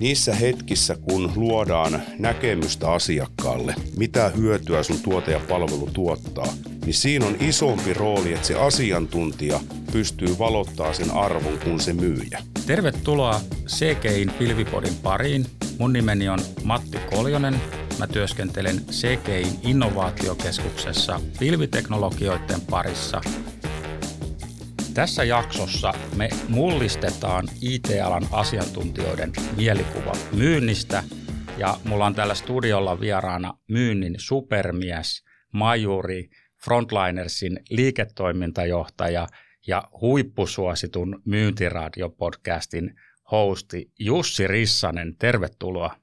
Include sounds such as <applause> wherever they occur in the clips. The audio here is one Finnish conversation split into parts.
niissä hetkissä, kun luodaan näkemystä asiakkaalle, mitä hyötyä sun tuote ja palvelu tuottaa, niin siinä on isompi rooli, että se asiantuntija pystyy valottaa sen arvon kuin se myyjä. Tervetuloa CGIin Pilvipodin pariin. Mun nimeni on Matti Koljonen. Mä työskentelen CGIin innovaatiokeskuksessa pilviteknologioiden parissa tässä jaksossa me mullistetaan IT-alan asiantuntijoiden mielikuva myynnistä ja mulla on täällä studiolla vieraana myynnin supermies, majuri, Frontlinersin liiketoimintajohtaja ja huippusuositun myyntiradiopodcastin hosti Jussi Rissanen. Tervetuloa.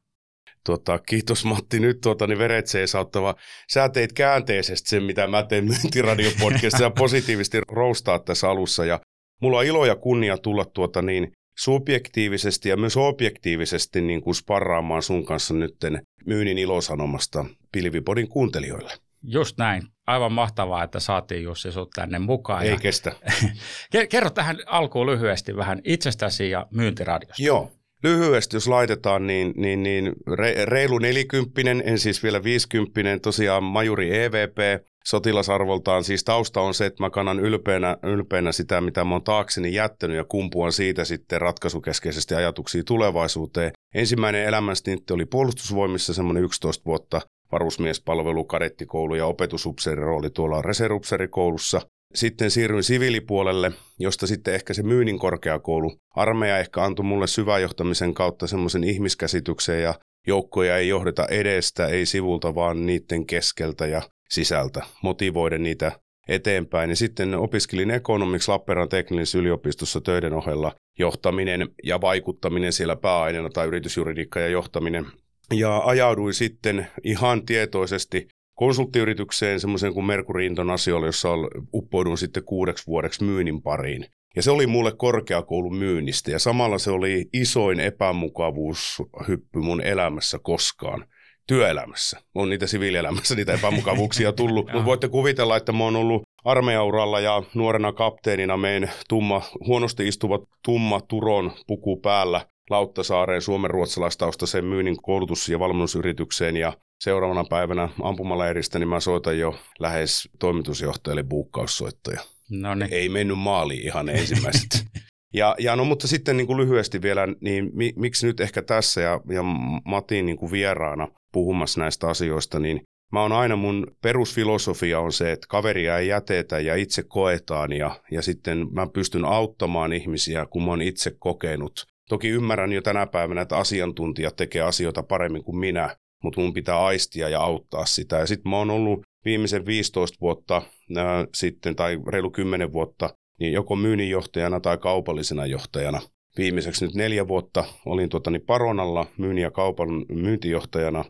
Tota, kiitos Matti. Nyt tuota, niin veret seisauttava. Sä teit käänteisesti sen, mitä mä teen myyntiradiopodcastissa <laughs> ja positiivisesti roustaa tässä alussa. Ja mulla on ilo ja kunnia tulla tuota niin subjektiivisesti ja myös objektiivisesti niin kuin sparraamaan sun kanssa nytten myynnin ilosanomasta Pilvipodin kuuntelijoille. Just näin. Aivan mahtavaa, että saatiin Jussi sut tänne mukaan. Ei ja... kestä. <laughs> Kerro tähän alkuun lyhyesti vähän itsestäsi ja myyntiradiosta. Joo. Lyhyesti, jos laitetaan, niin, niin, niin re, reilu nelikymppinen, en siis vielä viisikymppinen, tosiaan majuri EVP, sotilasarvoltaan. Siis tausta on se, että mä kannan ylpeänä, ylpeänä sitä, mitä mä oon taakseni jättänyt ja kumpuan siitä sitten ratkaisukeskeisesti ajatuksia tulevaisuuteen. Ensimmäinen elämänstintti oli puolustusvoimissa semmoinen 11 vuotta, varusmiespalvelu, kadettikoulu ja opetusupseerirooli tuolla reserupseerikoulussa. Sitten siirryin siviilipuolelle, josta sitten ehkä se myynnin korkeakoulu. Armeija ehkä antoi mulle syväjohtamisen kautta semmoisen ihmiskäsityksen ja joukkoja ei johdeta edestä, ei sivulta, vaan niiden keskeltä ja sisältä, motivoiden niitä eteenpäin. Ja sitten opiskelin ekonomiksi Lappeenrannan teknillisessä yliopistossa töiden ohella johtaminen ja vaikuttaminen siellä pääaineena tai yritysjuridiikka ja johtaminen. Ja ajauduin sitten ihan tietoisesti konsulttiyritykseen, semmoisen kuin Mercury International, jossa uppoidun sitten kuudeksi vuodeksi myynnin pariin. Ja se oli mulle korkeakoulun myynnistä ja samalla se oli isoin epämukavuushyppy mun elämässä koskaan työelämässä. On niitä siviilielämässä niitä epämukavuuksia tullut, <laughs> mutta voitte kuvitella, että mä oon ollut armeijauralla ja nuorena kapteenina meen tumma, huonosti istuva tumma Turon puku päällä Lauttasaareen suomen ruotsalaistaustaisen myynnin koulutus- ja valmennusyritykseen ja seuraavana päivänä ampumaleiristä, niin mä soitan jo lähes toimitusjohtajalle buukkaussoittoja. No niin. Ei mennyt maaliin ihan ensimmäiset. <laughs> ja, ja no, mutta sitten niin kuin lyhyesti vielä, niin mi, miksi nyt ehkä tässä ja, ja Matin niin kuin vieraana puhumassa näistä asioista, niin mä oon aina mun perusfilosofia on se, että kaveria ei jätetä ja itse koetaan ja, ja sitten mä pystyn auttamaan ihmisiä, kun mä oon itse kokenut. Toki ymmärrän jo tänä päivänä, että asiantuntijat tekee asioita paremmin kuin minä, mutta mun pitää aistia ja auttaa sitä. Ja sitten mä oon ollut viimeisen 15 vuotta ää, sitten tai reilu 10 vuotta niin joko myynninjohtajana tai kaupallisena johtajana. Viimeiseksi nyt neljä vuotta olin tuotani Paronalla myynnin ja kaupan myyntijohtajana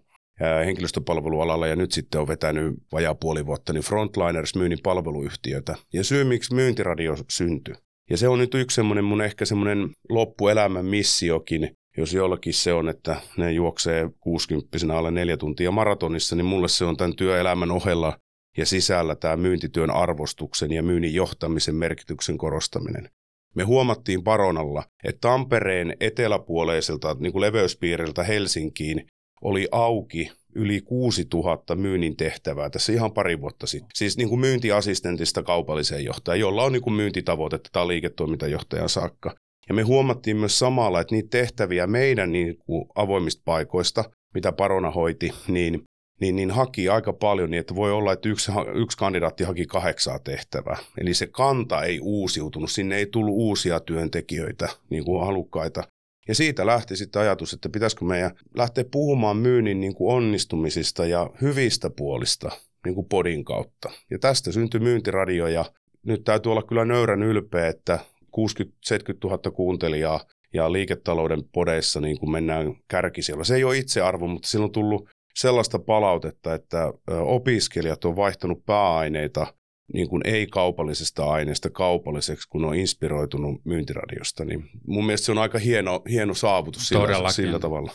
henkilöstöpalvelualalla ja nyt sitten on vetänyt vajaa puoli vuotta niin Frontliners myynnin palveluyhtiötä. Ja syy, miksi myyntiradio syntyi. Ja se on nyt yksi semmoinen mun ehkä semmoinen loppuelämän missiokin, jos jollakin se on, että ne juoksee 60 alle neljä tuntia maratonissa, niin mulle se on tämän työelämän ohella ja sisällä tämä myyntityön arvostuksen ja myynnin johtamisen merkityksen korostaminen. Me huomattiin Paronalla, että Tampereen eteläpuoleiselta niin kuin leveyspiiriltä Helsinkiin oli auki yli 6000 myynnin tehtävää tässä ihan pari vuotta sitten. Siis niin kuin myyntiassistentista kaupalliseen johtajaan, jolla on niin kuin myyntitavoitetta tai liiketoimintajohtajan saakka. Ja me huomattiin myös samalla, että niitä tehtäviä meidän niin kuin avoimista paikoista, mitä Parona hoiti, niin, niin, niin haki aika paljon, niin että voi olla, että yksi, yksi kandidaatti haki kahdeksaa tehtävää. Eli se kanta ei uusiutunut, sinne ei tullut uusia työntekijöitä, niin kuin halukkaita. Ja siitä lähti sitten ajatus, että pitäisikö meidän lähteä puhumaan myynnin niin kuin onnistumisista ja hyvistä puolista niin kuin podin kautta. Ja tästä syntyi myyntiradio ja nyt täytyy olla kyllä nöyrän ylpeä, että 60-70 000 kuuntelijaa ja liiketalouden podeissa niin kuin mennään kärkisellä. Se ei ole itsearvo, mutta sillä on tullut sellaista palautetta, että opiskelijat on vaihtanut pääaineita niin kuin ei-kaupallisesta aineesta kaupalliseksi, kun on inspiroitunut myyntiradiosta. Niin mun mielestä se on aika hieno, hieno saavutus sillä, sillä tavalla.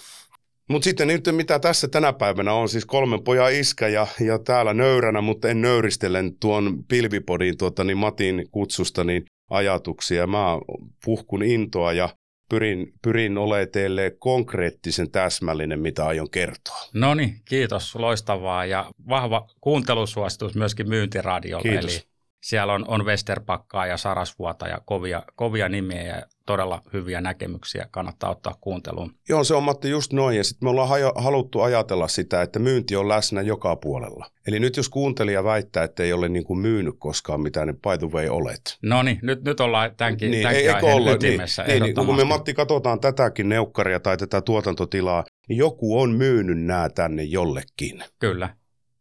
Mutta sitten nyt mitä tässä tänä päivänä on, siis kolmen pojan iskä ja, ja täällä nöyränä, mutta en nöyristellen tuon pilvipodin tuota, niin Matin kutsusta niin ajatuksia. Mä puhkun intoa ja pyrin, pyrin olemaan teille konkreettisen täsmällinen, mitä aion kertoa. No niin, kiitos, loistavaa ja vahva kuuntelusuositus myöskin myyntiradiolle. Kiitos. Eli siellä on, on Westerpakkaa ja Sarasvuota ja kovia, kovia nimiä ja todella hyviä näkemyksiä kannattaa ottaa kuunteluun. Joo, se on Matti just noin. Ja sitten me ollaan hajo, haluttu ajatella sitä, että myynti on läsnä joka puolella. Eli nyt jos kuuntelija väittää, että ei ole niin kuin myynyt koskaan mitään, niin by the way olet. No niin, nyt, nyt ollaan tämänkin, Niin, tämänkin eikö aiheen olla? ytimessä. Niin, niin, kun me. Matti katsotaan tätäkin neukkaria tai tätä tuotantotilaa, niin joku on myynyt nämä tänne jollekin. Kyllä,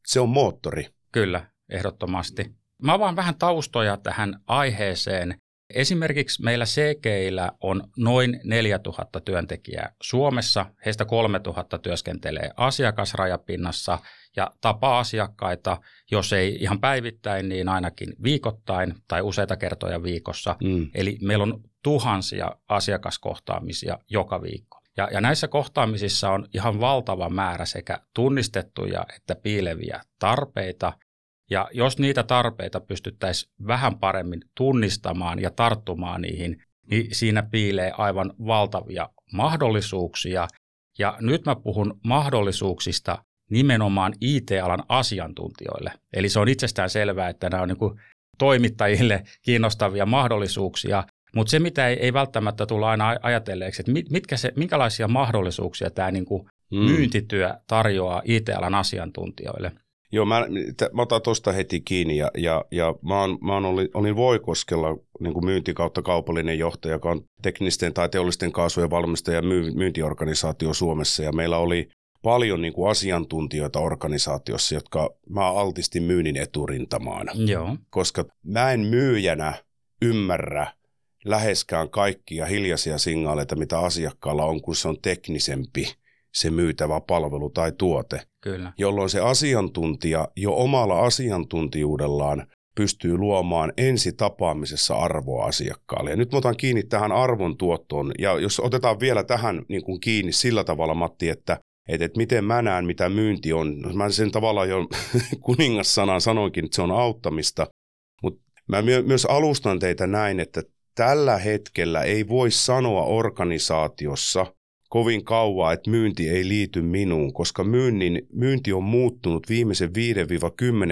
Se on moottori. kyllä, ehdottomasti. Mä avaan vähän taustoja tähän aiheeseen. Esimerkiksi meillä CGillä on noin 4000 työntekijää Suomessa, heistä 3000 työskentelee asiakasrajapinnassa ja tapaa asiakkaita, jos ei ihan päivittäin, niin ainakin viikoittain tai useita kertoja viikossa. Mm. Eli meillä on tuhansia asiakaskohtaamisia joka viikko. Ja, ja näissä kohtaamisissa on ihan valtava määrä sekä tunnistettuja että piileviä tarpeita. Ja jos niitä tarpeita pystyttäisiin vähän paremmin tunnistamaan ja tarttumaan niihin, niin siinä piilee aivan valtavia mahdollisuuksia. Ja nyt mä puhun mahdollisuuksista nimenomaan IT-alan asiantuntijoille. Eli se on itsestään selvää, että nämä on niin toimittajille kiinnostavia mahdollisuuksia, mutta se, mitä ei, ei välttämättä tulla aina ajatelleeksi, että mit, mitkä se, minkälaisia mahdollisuuksia tämä niin kuin Mm. myyntityö tarjoaa IT-alan asiantuntijoille. Joo, mä, mä otan tuosta heti kiinni ja, ja, ja mä, oon, mä oon olin, olin Voikoskella niin kuin myynti kautta kaupallinen johtaja, joka on teknisten tai teollisten kaasujen valmistaja ja myy, myyntiorganisaatio Suomessa. Ja meillä oli paljon niin kuin asiantuntijoita organisaatiossa, jotka mä altistin myynnin eturintamaan, Joo, koska mä en myyjänä ymmärrä läheskään kaikkia hiljaisia signaaleita, mitä asiakkaalla on, kun se on teknisempi se myytävä palvelu tai tuote kyllä. jolloin se asiantuntija jo omalla asiantuntijuudellaan pystyy luomaan ensi tapaamisessa arvoa asiakkaalle. Ja nyt otan kiinni tähän arvon tuottoon, ja jos otetaan vielä tähän niin kuin kiinni sillä tavalla, Matti, että että, että miten mä näen, mitä myynti on. No, Mä sen tavallaan jo <laughs> kuningassanaan sanoinkin, että se on auttamista, mutta mä myö- myös alustan teitä näin, että tällä hetkellä ei voi sanoa organisaatiossa kovin kauan, että myynti ei liity minuun, koska myynnin, myynti on muuttunut viimeisen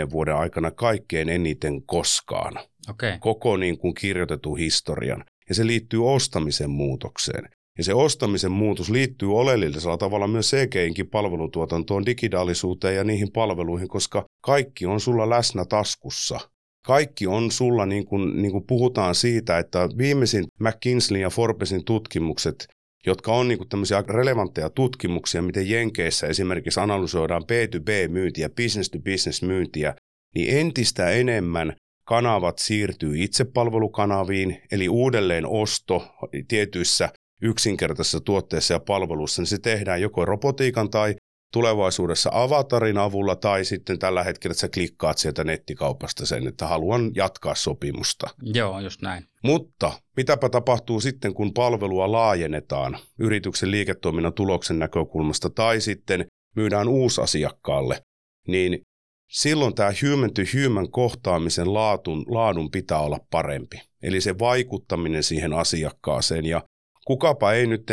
5-10 vuoden aikana kaikkein eniten koskaan. Okay. Koko niin kuin kirjoitetun historian. Ja se liittyy ostamisen muutokseen. Ja se ostamisen muutos liittyy oleellisella tavalla myös CGinkin palvelutuotantoon, digitaalisuuteen ja niihin palveluihin, koska kaikki on sulla läsnä taskussa. Kaikki on sulla, niin kuin, niin kuin puhutaan siitä, että viimeisin McKinsey ja Forbesin tutkimukset, jotka on niin tämmöisiä relevantteja tutkimuksia, miten Jenkeissä esimerkiksi analysoidaan B2B-myyntiä, business-to-business-myyntiä, niin entistä enemmän kanavat siirtyy itsepalvelukanaviin, eli uudelleen osto tietyissä yksinkertaisissa tuotteissa ja palveluissa, niin se tehdään joko robotiikan tai tulevaisuudessa avatarin avulla tai sitten tällä hetkellä, että sä klikkaat sieltä nettikaupasta sen, että haluan jatkaa sopimusta. joo, just näin. Mutta mitäpä tapahtuu sitten, kun palvelua laajennetaan yrityksen liiketoiminnan tuloksen näkökulmasta tai sitten myydään uusasiakkaalle, niin silloin tämä human to human kohtaamisen laatun, laadun pitää olla parempi. Eli se vaikuttaminen siihen asiakkaaseen ja kukapa ei nyt,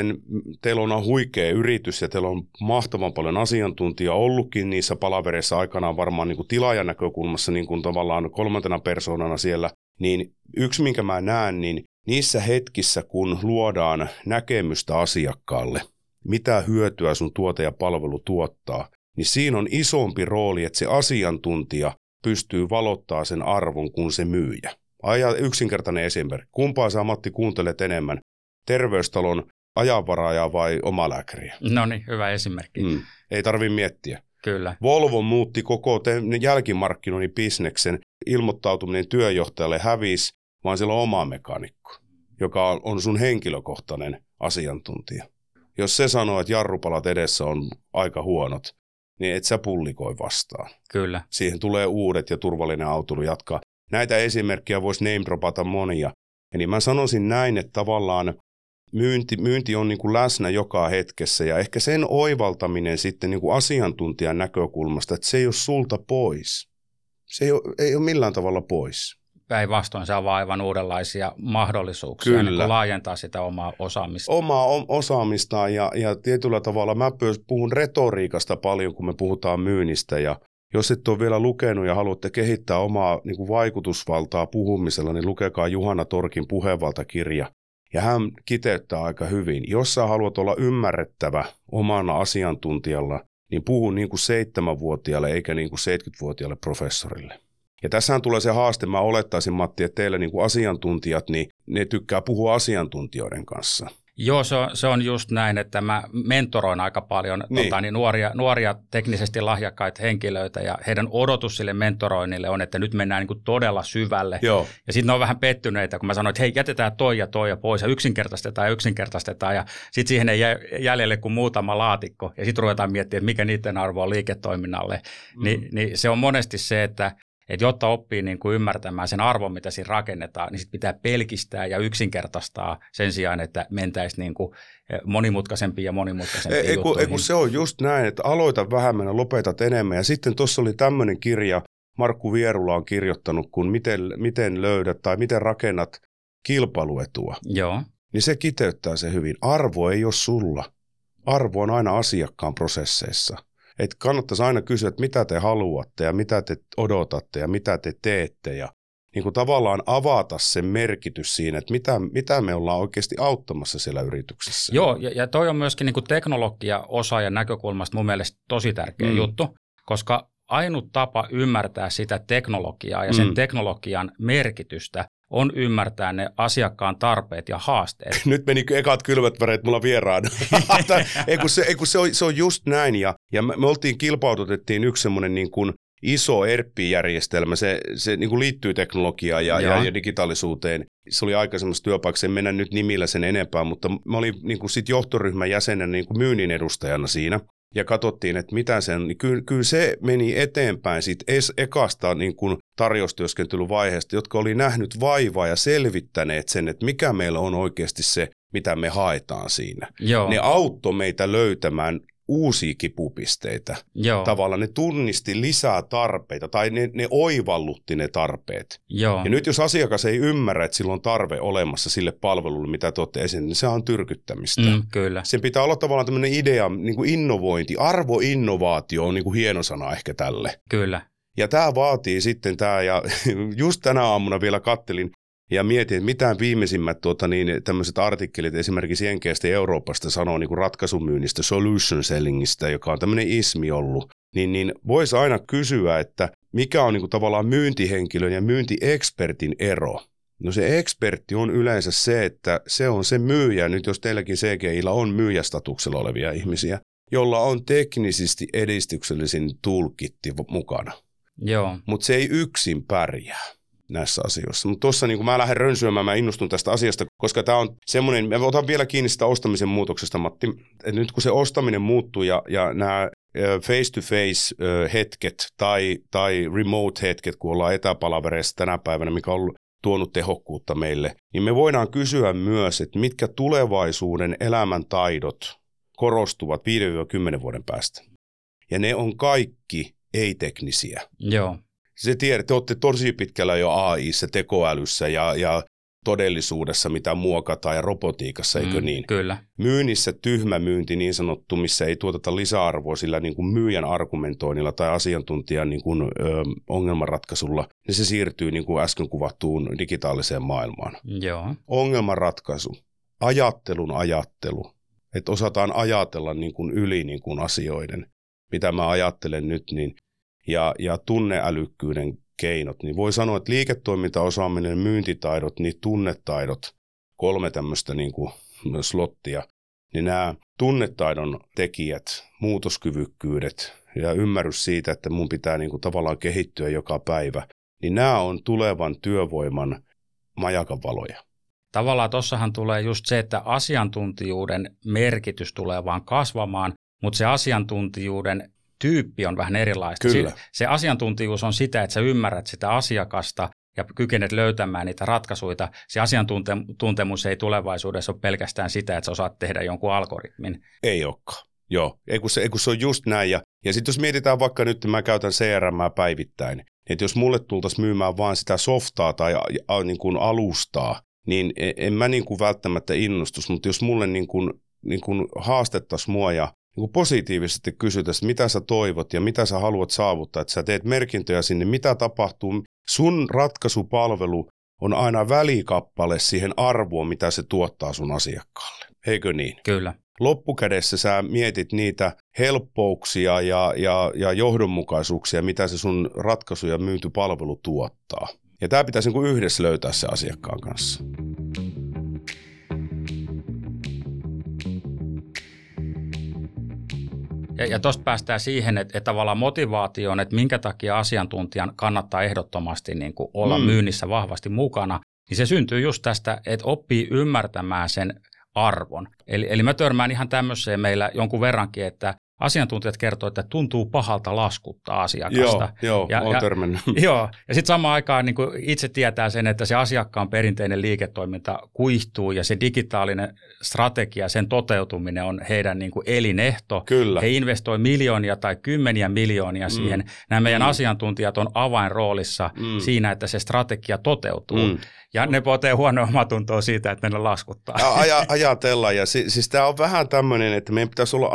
teillä on huikea yritys ja teillä on mahtavan paljon asiantuntija ollutkin niissä palavereissa aikanaan varmaan niin kuin tilaajan näkökulmassa niin kuin tavallaan kolmantena persoonana siellä, niin yksi minkä mä näen, niin niissä hetkissä kun luodaan näkemystä asiakkaalle, mitä hyötyä sun tuote ja palvelu tuottaa, niin siinä on isompi rooli, että se asiantuntija pystyy valottaa sen arvon kuin se myyjä. Aja yksinkertainen esimerkki. Kumpaa sä Matti kuuntelet enemmän? Terveystalon ajanvarajaa vai omalääkäriä? No niin, hyvä esimerkki. Mm. Ei tarvi miettiä. Kyllä, Volvo muutti koko te- jälkimarkkinoinnin bisneksen. Ilmoittautuminen työjohtajalle hävisi, vaan siellä on oma mekaanikko, joka on- sun henkilökohtainen asiantuntija. Jos se sanoo, että jarrupalat edessä on aika huonot, niin et sä pullikoi vastaan. kyllä. Siihen tulee uudet ja turvallinen autoilu jatkaa. Näitä esimerkkejä voisi name monia. Eli mä sanoisin näin, että tavallaan myynti, myynti on niin kuin läsnä joka hetkessä ja ehkä sen oivaltaminen sitten niin kuin asiantuntijan näkökulmasta, että se ei ole sulta pois. Se ei ole, ei ole millään tavalla pois. päinvastoin se avaa aivan uudenlaisia mahdollisuuksia niin Kyllä. Niin laajentaa sitä omaa osaamista. Omaa osaamistaan ja, ja tietyllä tavalla mä puhun retoriikasta paljon, kun me puhutaan myynnistä ja jos et ole vielä lukenut ja haluatte kehittää omaa niin kuin vaikutusvaltaa puhumisella, niin lukekaa Juhana Torkin puhevaltakirja. Ja hän kiteyttää aika hyvin. Jos sä haluat olla ymmärrettävä omana asiantuntijalla, niin puhu niin kuin seitsemänvuotiaalle eikä niin kuin 70-vuotiaalle professorille. Ja tässähän tulee se haaste, mä olettaisin Matti, että teille niin kuin asiantuntijat, niin ne tykkää puhua asiantuntijoiden kanssa – Joo, se on, se on just näin, että mä mentoroin aika paljon niin. Tota, niin nuoria, nuoria teknisesti lahjakkaita henkilöitä ja heidän odotus sille mentoroinnille on, että nyt mennään niin kuin todella syvälle. Joo. Ja sitten ne on vähän pettyneitä, kun mä sanoin, että hei jätetään toi ja toi ja pois ja yksinkertaistetaan ja yksinkertaistetaan ja sitten siihen ei jää jäljelle kuin muutama laatikko ja sitten ruvetaan miettimään, että mikä niiden arvo on liiketoiminnalle. Mm. Ni, niin se on monesti se, että että jotta oppii niin kuin ymmärtämään sen arvon, mitä siinä rakennetaan, niin sit pitää pelkistää ja yksinkertaistaa sen sijaan, että mentäisiin niin kuin eh, monimutkaisempia ja monimutkaisempia ei, juttuihin. Ei, kun se on just näin, että aloita vähemmän lopetat enemmän. Ja sitten tuossa oli tämmöinen kirja, Markku Vierula on kirjoittanut, kun miten, miten löydät tai miten rakennat kilpailuetua. Joo. Niin se kiteyttää se hyvin. Arvo ei ole sulla. Arvo on aina asiakkaan prosesseissa että kannattaisi aina kysyä, että mitä te haluatte ja mitä te odotatte ja mitä te teette ja niin kuin tavallaan avata sen merkitys siinä, että mitä, mitä me ollaan oikeasti auttamassa siellä yrityksessä. Joo, ja, ja toi on myöskin niin kuin teknologia-osaajan näkökulmasta mun mielestä tosi tärkeä mm. juttu, koska ainut tapa ymmärtää sitä teknologiaa ja sen mm. teknologian merkitystä on ymmärtää ne asiakkaan tarpeet ja haasteet. <laughs> Nyt meni ekat kylmät väreet mulla vieraan. <laughs> ei kun, se, ei kun se, on, se on just näin. Ja, ja me, me oltiin kilpaututettiin yksi semmoinen niin kuin iso ERP-järjestelmä. Se, se niin kuin liittyy teknologiaan ja, ja, ja digitaalisuuteen. Se oli aikaisemmassa työpaikassa, en mennä nyt nimillä sen enempää, mutta mä olin niin kuin sit johtoryhmän jäsenen niin kuin myynnin edustajana siinä ja katsottiin, että mitä sen, niin kyllä, kyllä se meni eteenpäin siitä es, ekasta niin kuin tarjoustyöskentelyvaiheesta, jotka oli nähnyt vaivaa ja selvittäneet sen, että mikä meillä on oikeasti se, mitä me haetaan siinä. Joo. Ne auttoi meitä löytämään uusia kipupisteitä. Joo. Tavallaan ne tunnisti lisää tarpeita tai ne, ne oivallutti ne tarpeet. Joo. Ja nyt jos asiakas ei ymmärrä, että sillä on tarve olemassa sille palvelulle, mitä te olette esiin, niin se on tyrkyttämistä. Mm, kyllä. Sen pitää olla tavallaan tämmöinen idea, niin kuin innovointi, arvoinnovaatio on niin kuin hieno sana ehkä tälle. Kyllä. Ja tämä vaatii sitten tämä, ja <laughs> just tänä aamuna vielä kattelin ja mietin, että mitään viimeisimmät tuota, niin, tämmöiset artikkelit esimerkiksi Jenkeistä ja Euroopasta sanoo niin ratkaisumyynnistä, solution sellingistä, joka on tämmöinen ismi ollut, niin, niin voisi aina kysyä, että mikä on niin kuin tavallaan myyntihenkilön ja myyntiekspertin ero. No se ekspertti on yleensä se, että se on se myyjä, nyt jos teilläkin CGIllä on myyjästatuksella olevia ihmisiä, jolla on teknisesti edistyksellisin tulkitti mukana. Joo. Mutta se ei yksin pärjää näissä asioissa. Mutta tuossa niin mä lähden rönsyämään, mä innostun tästä asiasta, koska tämä on semmoinen, mä otan vielä kiinni sitä ostamisen muutoksesta, Matti, että nyt kun se ostaminen muuttuu ja, ja nämä face-to-face hetket tai, tai remote-hetket, kun ollaan etäpalavereissa tänä päivänä, mikä on ollut tuonut tehokkuutta meille, niin me voidaan kysyä myös, että mitkä tulevaisuuden elämäntaidot korostuvat 5-10 vuoden päästä. Ja ne on kaikki ei-teknisiä. Joo se tiedät, te olette tosi pitkällä jo AIssa, tekoälyssä ja, ja todellisuudessa, mitä muokataan ja robotiikassa, eikö mm, niin? Kyllä. Myynnissä tyhmä myynti niin sanottu, missä ei tuoteta lisäarvoa sillä niin kuin myyjän argumentoinnilla tai asiantuntijan niin kuin, ö, ongelmanratkaisulla, niin se siirtyy niin kuin äsken kuvattuun digitaaliseen maailmaan. Joo. Ongelmanratkaisu, ajattelun ajattelu, että osataan ajatella niin kuin yli niin kuin asioiden, mitä mä ajattelen nyt, niin ja, ja tunneälykkyyden keinot, niin voi sanoa, että liiketoimintaosaaminen, myyntitaidot, niin tunnetaidot, kolme tämmöistä niin kuin slottia, niin nämä tunnetaidon tekijät, muutoskyvykkyydet ja ymmärrys siitä, että mun pitää niin kuin tavallaan kehittyä joka päivä, niin nämä on tulevan työvoiman majakan valoja. Tavallaan tuossahan tulee just se, että asiantuntijuuden merkitys tulee vaan kasvamaan, mutta se asiantuntijuuden tyyppi on vähän erilaista. Kyllä. Se, se asiantuntijuus on sitä, että sä ymmärrät sitä asiakasta ja kykenet löytämään niitä ratkaisuja. Se asiantuntemus ei tulevaisuudessa ole pelkästään sitä, että sä osaat tehdä jonkun algoritmin. Ei olekaan. Joo, ei kun se, ei kun se on just näin. Ja, ja sitten jos mietitään vaikka nyt, mä käytän CRM päivittäin, Että jos mulle tultaisiin myymään vain sitä softaa tai a, a, niin kuin alustaa, niin e, en mä niin kuin välttämättä innostus, mutta jos mulle niin kuin, niin kuin haastettaisiin mua ja niin positiivisesti kysytäisiin, mitä sä toivot ja mitä sä haluat saavuttaa, että sä teet merkintöjä sinne, mitä tapahtuu, sun ratkaisupalvelu on aina välikappale siihen arvoon, mitä se tuottaa sun asiakkaalle. Eikö niin? Kyllä. Loppukädessä sä mietit niitä helppouksia ja, ja, ja johdonmukaisuuksia, mitä se sun ratkaisu ja myyty palvelu tuottaa. Ja tämä pitäisi niin yhdessä löytää se asiakkaan kanssa. Ja, ja tuosta päästään siihen, että, että tavallaan motivaatioon, että minkä takia asiantuntijan kannattaa ehdottomasti niin kuin olla mm. myynnissä vahvasti mukana, niin se syntyy just tästä, että oppii ymmärtämään sen arvon. Eli, eli mä törmään ihan tämmöiseen meillä jonkun verrankin, että asiantuntijat kertovat, että tuntuu pahalta laskuttaa asiakasta. Joo, joo ja, ja, törmännyt. <laughs> Joo, ja sitten samaan aikaan niin itse tietää sen, että se asiakkaan perinteinen liiketoiminta kuihtuu ja se digitaalinen strategia, sen toteutuminen on heidän niin kuin elinehto. Kyllä. He investoi miljoonia tai kymmeniä miljoonia mm. siihen. Nämä meidän mm. asiantuntijat on avainroolissa mm. siinä, että se strategia toteutuu. Mm. Ja ne potee huonoa omatuntoa siitä, että ne laskuttaa. Aja, <laughs> ajatellaan. Ja si, siis tämä on vähän tämmöinen, että meidän pitäisi olla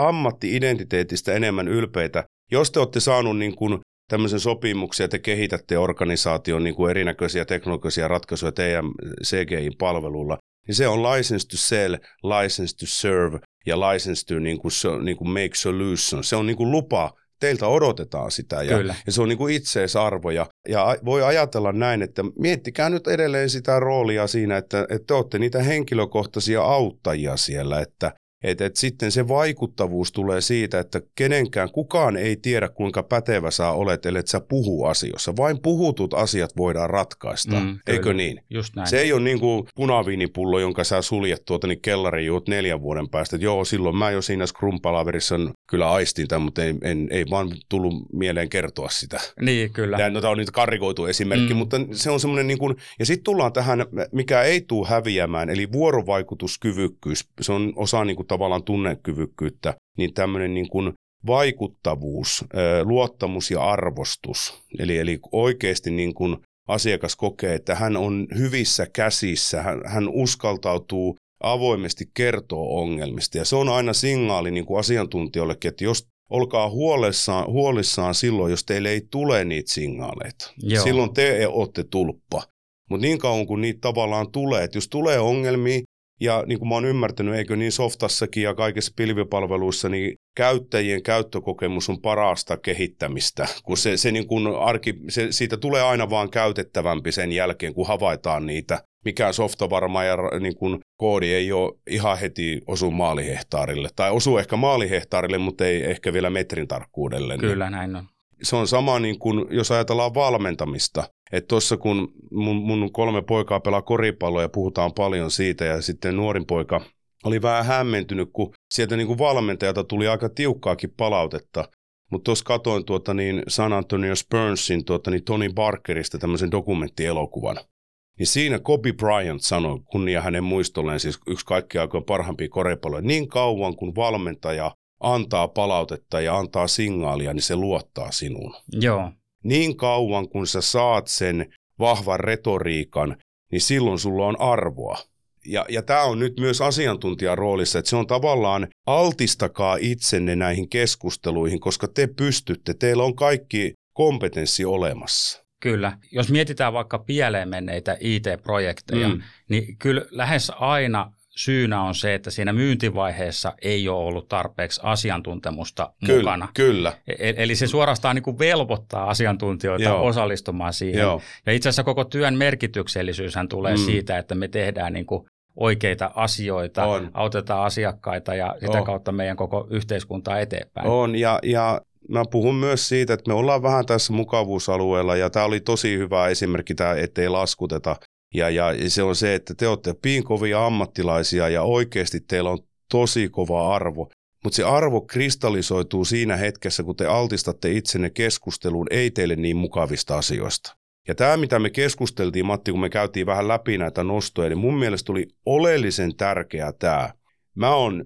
ammatti-identiteetistä enemmän ylpeitä. Jos te olette saanut niin kuin tämmöisen sopimuksen, että te kehitätte organisaation niin kuin erinäköisiä teknologisia ratkaisuja teidän CGI-palvelulla, niin se on license to sell, license to serve ja license to niin kuin, niin kuin make solution. Se on niin kuin lupa teiltä odotetaan sitä ja, Kyllä. ja se on niin kuin itseisarvo. Ja, ja voi ajatella näin, että miettikää nyt edelleen sitä roolia siinä, että, että te olette niitä henkilökohtaisia auttajia siellä, että et, et sitten se vaikuttavuus tulee siitä, että kenenkään, kukaan ei tiedä kuinka pätevä sä olet, ellei sä puhu asioissa. Vain puhutut asiat voidaan ratkaista, mm, eikö niin? Just näin. Se ei ole niin kuin punaviinipullo, jonka sä suljet tuota niin kellarin juut neljän vuoden päästä. Et joo, silloin mä jo siinä Scrum-palaverissa kyllä aistin tämän, mutta ei, en, ei vaan tullut mieleen kertoa sitä. Niin, kyllä. Ja, no, tämä on nyt karikoitu esimerkki, mm. mutta se on semmoinen niin kuin, ja sitten tullaan tähän, mikä ei tule häviämään, eli vuorovaikutuskyvykkyys. Se on osa niin kuin tavallaan tunnekyvykkyyttä, niin tämmöinen niin kuin vaikuttavuus, luottamus ja arvostus. Eli, eli oikeasti niin kuin asiakas kokee, että hän on hyvissä käsissä, hän, hän uskaltautuu avoimesti kertoa ongelmista. Ja se on aina signaali niin kuin asiantuntijoillekin, että jos olkaa huolissaan, huolissaan silloin, jos teille ei tule niitä signaaleita. Joo. Silloin te olette tulppa. Mutta niin kauan kuin niitä tavallaan tulee, että jos tulee ongelmia, ja niin kuin mä oon ymmärtänyt, eikö niin softassakin ja kaikissa pilvipalveluissa, niin käyttäjien käyttökokemus on parasta kehittämistä, kun se, se, niin kuin arki, se siitä tulee aina vaan käytettävämpi sen jälkeen, kun havaitaan niitä. Mikään softa varmaan ja niin kuin koodi ei ole ihan heti osu maalihehtaarille, tai osuu ehkä maalihehtaarille, mutta ei ehkä vielä metrin tarkkuudelle. Kyllä, näin on. Se on sama, niin kuin, jos ajatellaan valmentamista. Että tuossa kun mun, mun kolme poikaa pelaa koripalloa ja puhutaan paljon siitä ja sitten nuorin poika oli vähän hämmentynyt, kun sieltä niin kuin valmentajalta tuli aika tiukkaakin palautetta. Mutta tuossa katoin tuota niin San Antonio Spursin tuota niin Tony Barkerista tämmöisen dokumenttielokuvan. Niin siinä Kobe Bryant sanoi, kunnia hänen muistolleen, siis yksi kaikki aikojen parhaimpia koripalloja, niin kauan kun valmentaja antaa palautetta ja antaa signaalia, niin se luottaa sinuun. Joo niin kauan kun sä saat sen vahvan retoriikan, niin silloin sulla on arvoa. Ja, ja tämä on nyt myös asiantuntijan roolissa, että se on tavallaan altistakaa itsenne näihin keskusteluihin, koska te pystytte, teillä on kaikki kompetenssi olemassa. Kyllä. Jos mietitään vaikka pieleen menneitä IT-projekteja, mm. niin kyllä lähes aina syynä on se, että siinä myyntivaiheessa ei ole ollut tarpeeksi asiantuntemusta kyllä, mukana. Kyllä. E-, eli se suorastaan niin kuin velvoittaa asiantuntijoita Joo. osallistumaan siihen. Joo. Ja itse asiassa koko työn merkityksellisyyshän tulee mm. siitä, että me tehdään niin kuin oikeita asioita, on. autetaan asiakkaita ja sitä on. kautta meidän koko yhteiskuntaa eteenpäin. On, ja, ja mä puhun myös siitä, että me ollaan vähän tässä mukavuusalueella, ja tämä oli tosi hyvä esimerkki, tämä, ettei laskuteta ja, ja se on se, että te olette piinkovia ammattilaisia ja oikeasti teillä on tosi kova arvo. Mutta se arvo kristallisoituu siinä hetkessä, kun te altistatte itsenne keskusteluun ei teille niin mukavista asioista. Ja tämä, mitä me keskusteltiin, Matti, kun me käytiin vähän läpi näitä nostoja, niin mun mielestä tuli oleellisen tärkeää tämä. Mä on,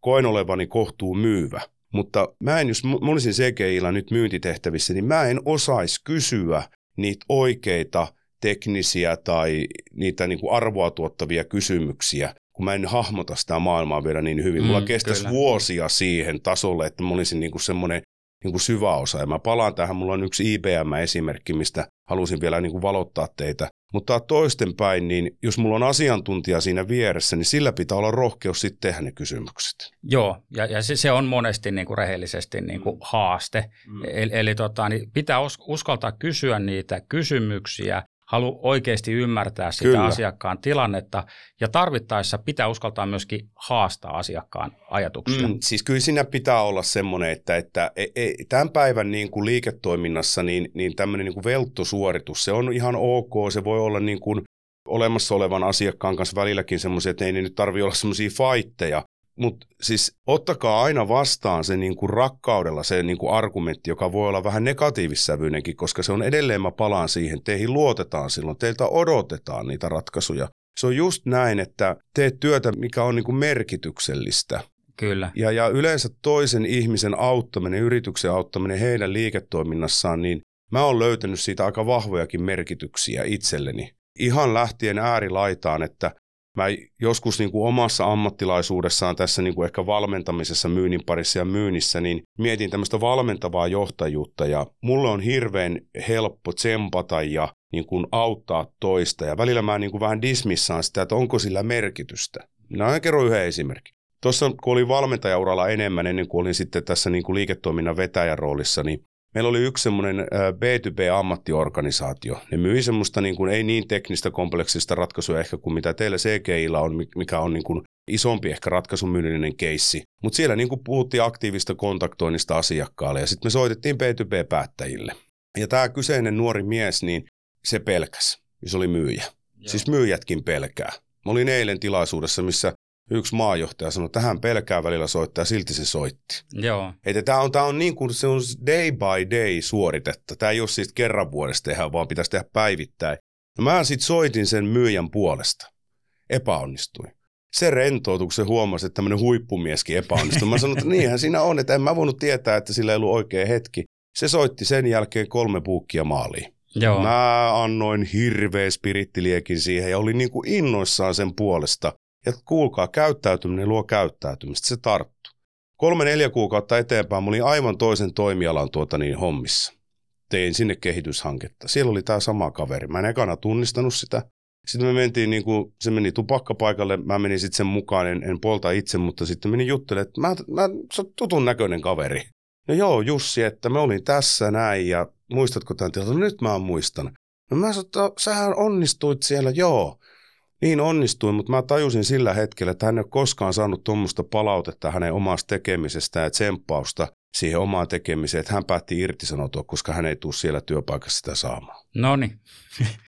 koen olevani kohtuu myyvä, mutta mä en, jos mä olisin CGIllä nyt myyntitehtävissä, niin mä en osaisi kysyä niitä oikeita teknisiä tai niitä niin kuin arvoa tuottavia kysymyksiä, kun mä en hahmota sitä maailmaa vielä niin hyvin. Mulla mm, kestäisi kyllä. vuosia siihen tasolle, että mä olisin niin kuin semmoinen niin kuin syvä osa. Ja mä palaan tähän, mulla on yksi IBM-esimerkki, mistä halusin vielä niin kuin valottaa teitä. Mutta toistenpäin, niin jos mulla on asiantuntija siinä vieressä, niin sillä pitää olla rohkeus sitten tehdä ne kysymykset. Joo, ja, ja se, se on monesti niin kuin rehellisesti niin kuin mm. haaste. Mm. Eli, eli tota, niin pitää uskaltaa kysyä niitä kysymyksiä halu oikeasti ymmärtää sitä Kyllä. asiakkaan tilannetta ja tarvittaessa pitää uskaltaa myöskin haastaa asiakkaan ajatuksia. Mm, siis kyllä siinä pitää olla semmoinen, että, että e, e, tämän päivän niin kuin liiketoiminnassa niin, niin tämmöinen niin kuin velttosuoritus, se on ihan ok, se voi olla niin kuin olemassa olevan asiakkaan kanssa välilläkin semmoisia, että ei ne nyt tarvitse olla semmoisia fightteja, mutta siis ottakaa aina vastaan se niinku rakkaudella se niinku argumentti, joka voi olla vähän negatiivissävyinenkin, koska se on edelleen, mä palaan siihen, teihin luotetaan silloin, teiltä odotetaan niitä ratkaisuja. Se on just näin, että teet työtä, mikä on niinku merkityksellistä. Kyllä. Ja, ja yleensä toisen ihmisen auttaminen, yrityksen auttaminen heidän liiketoiminnassaan, niin mä oon löytänyt siitä aika vahvojakin merkityksiä itselleni. Ihan lähtien äärilaitaan, että mä joskus niin kuin omassa ammattilaisuudessaan tässä niin kuin ehkä valmentamisessa myynnin parissa ja myynnissä, niin mietin tämmöistä valmentavaa johtajuutta ja mulle on hirveän helppo tsempata ja niin kuin auttaa toista ja välillä mä niin kuin vähän dismissaan sitä, että onko sillä merkitystä. Minä kerron yhden esimerkin. Tuossa kun olin valmentajauralla enemmän ennen kuin olin sitten tässä niin kuin liiketoiminnan vetäjän roolissa, niin Meillä oli yksi semmoinen B2B-ammattiorganisaatio. Ne myi semmoista niin kuin, ei niin teknistä kompleksista ratkaisua ehkä kuin mitä teillä CGIllä on, mikä on niin kuin isompi ehkä ratkaisumyynnillinen keissi. Mutta siellä niin kuin puhuttiin aktiivista kontaktoinnista asiakkaalle ja sitten me soitettiin B2B-päättäjille. Ja tämä kyseinen nuori mies, niin se pelkäs. Se oli myyjä. Joo. Siis myyjätkin pelkää. Mä olin eilen tilaisuudessa, missä yksi maajohtaja sanoi, että hän pelkää välillä soittaa ja silti se soitti. Joo. Että tämä on, tämä on niin kuin se on day by day suoritetta. Tämä ei ole siis kerran vuodesta tehdä, vaan pitäisi tehdä päivittäin. No mä sitten soitin sen myyjän puolesta. Epäonnistui. Se rentoutui, kun se huomasi, että tämmöinen huippumieskin epäonnistui. Mä sanoin, että niinhän siinä on, että en mä voinut tietää, että sillä ei ollut oikea hetki. Se soitti sen jälkeen kolme puukkia maaliin. Joo. Mä annoin hirveä spirittiliekin siihen ja olin niin kuin innoissaan sen puolesta. Ja kuulkaa, käyttäytyminen luo käyttäytymistä, se tarttu. Kolme neljä kuukautta eteenpäin mä olin aivan toisen toimialan tuota niin hommissa. Tein sinne kehityshanketta. Siellä oli tämä sama kaveri. Mä en ekana tunnistanut sitä. Sitten me mentiin, niin kuin, se meni tupakkapaikalle, mä menin sitten sen mukaan, en, en polta itse, mutta sitten menin juttelemaan, että mä, mä, sä oot tutun näköinen kaveri. No joo, Jussi, että me olin tässä näin ja muistatko tämän tilanteen? No nyt mä muistan. No mä sanoin, että sähän onnistuit siellä, joo niin onnistuin, mutta mä tajusin sillä hetkellä, että hän ei ole koskaan saanut tuommoista palautetta hänen omasta tekemisestä ja tsemppausta siihen omaan tekemiseen, että hän päätti irtisanoutua, koska hän ei tule siellä työpaikassa sitä saamaan. No niin.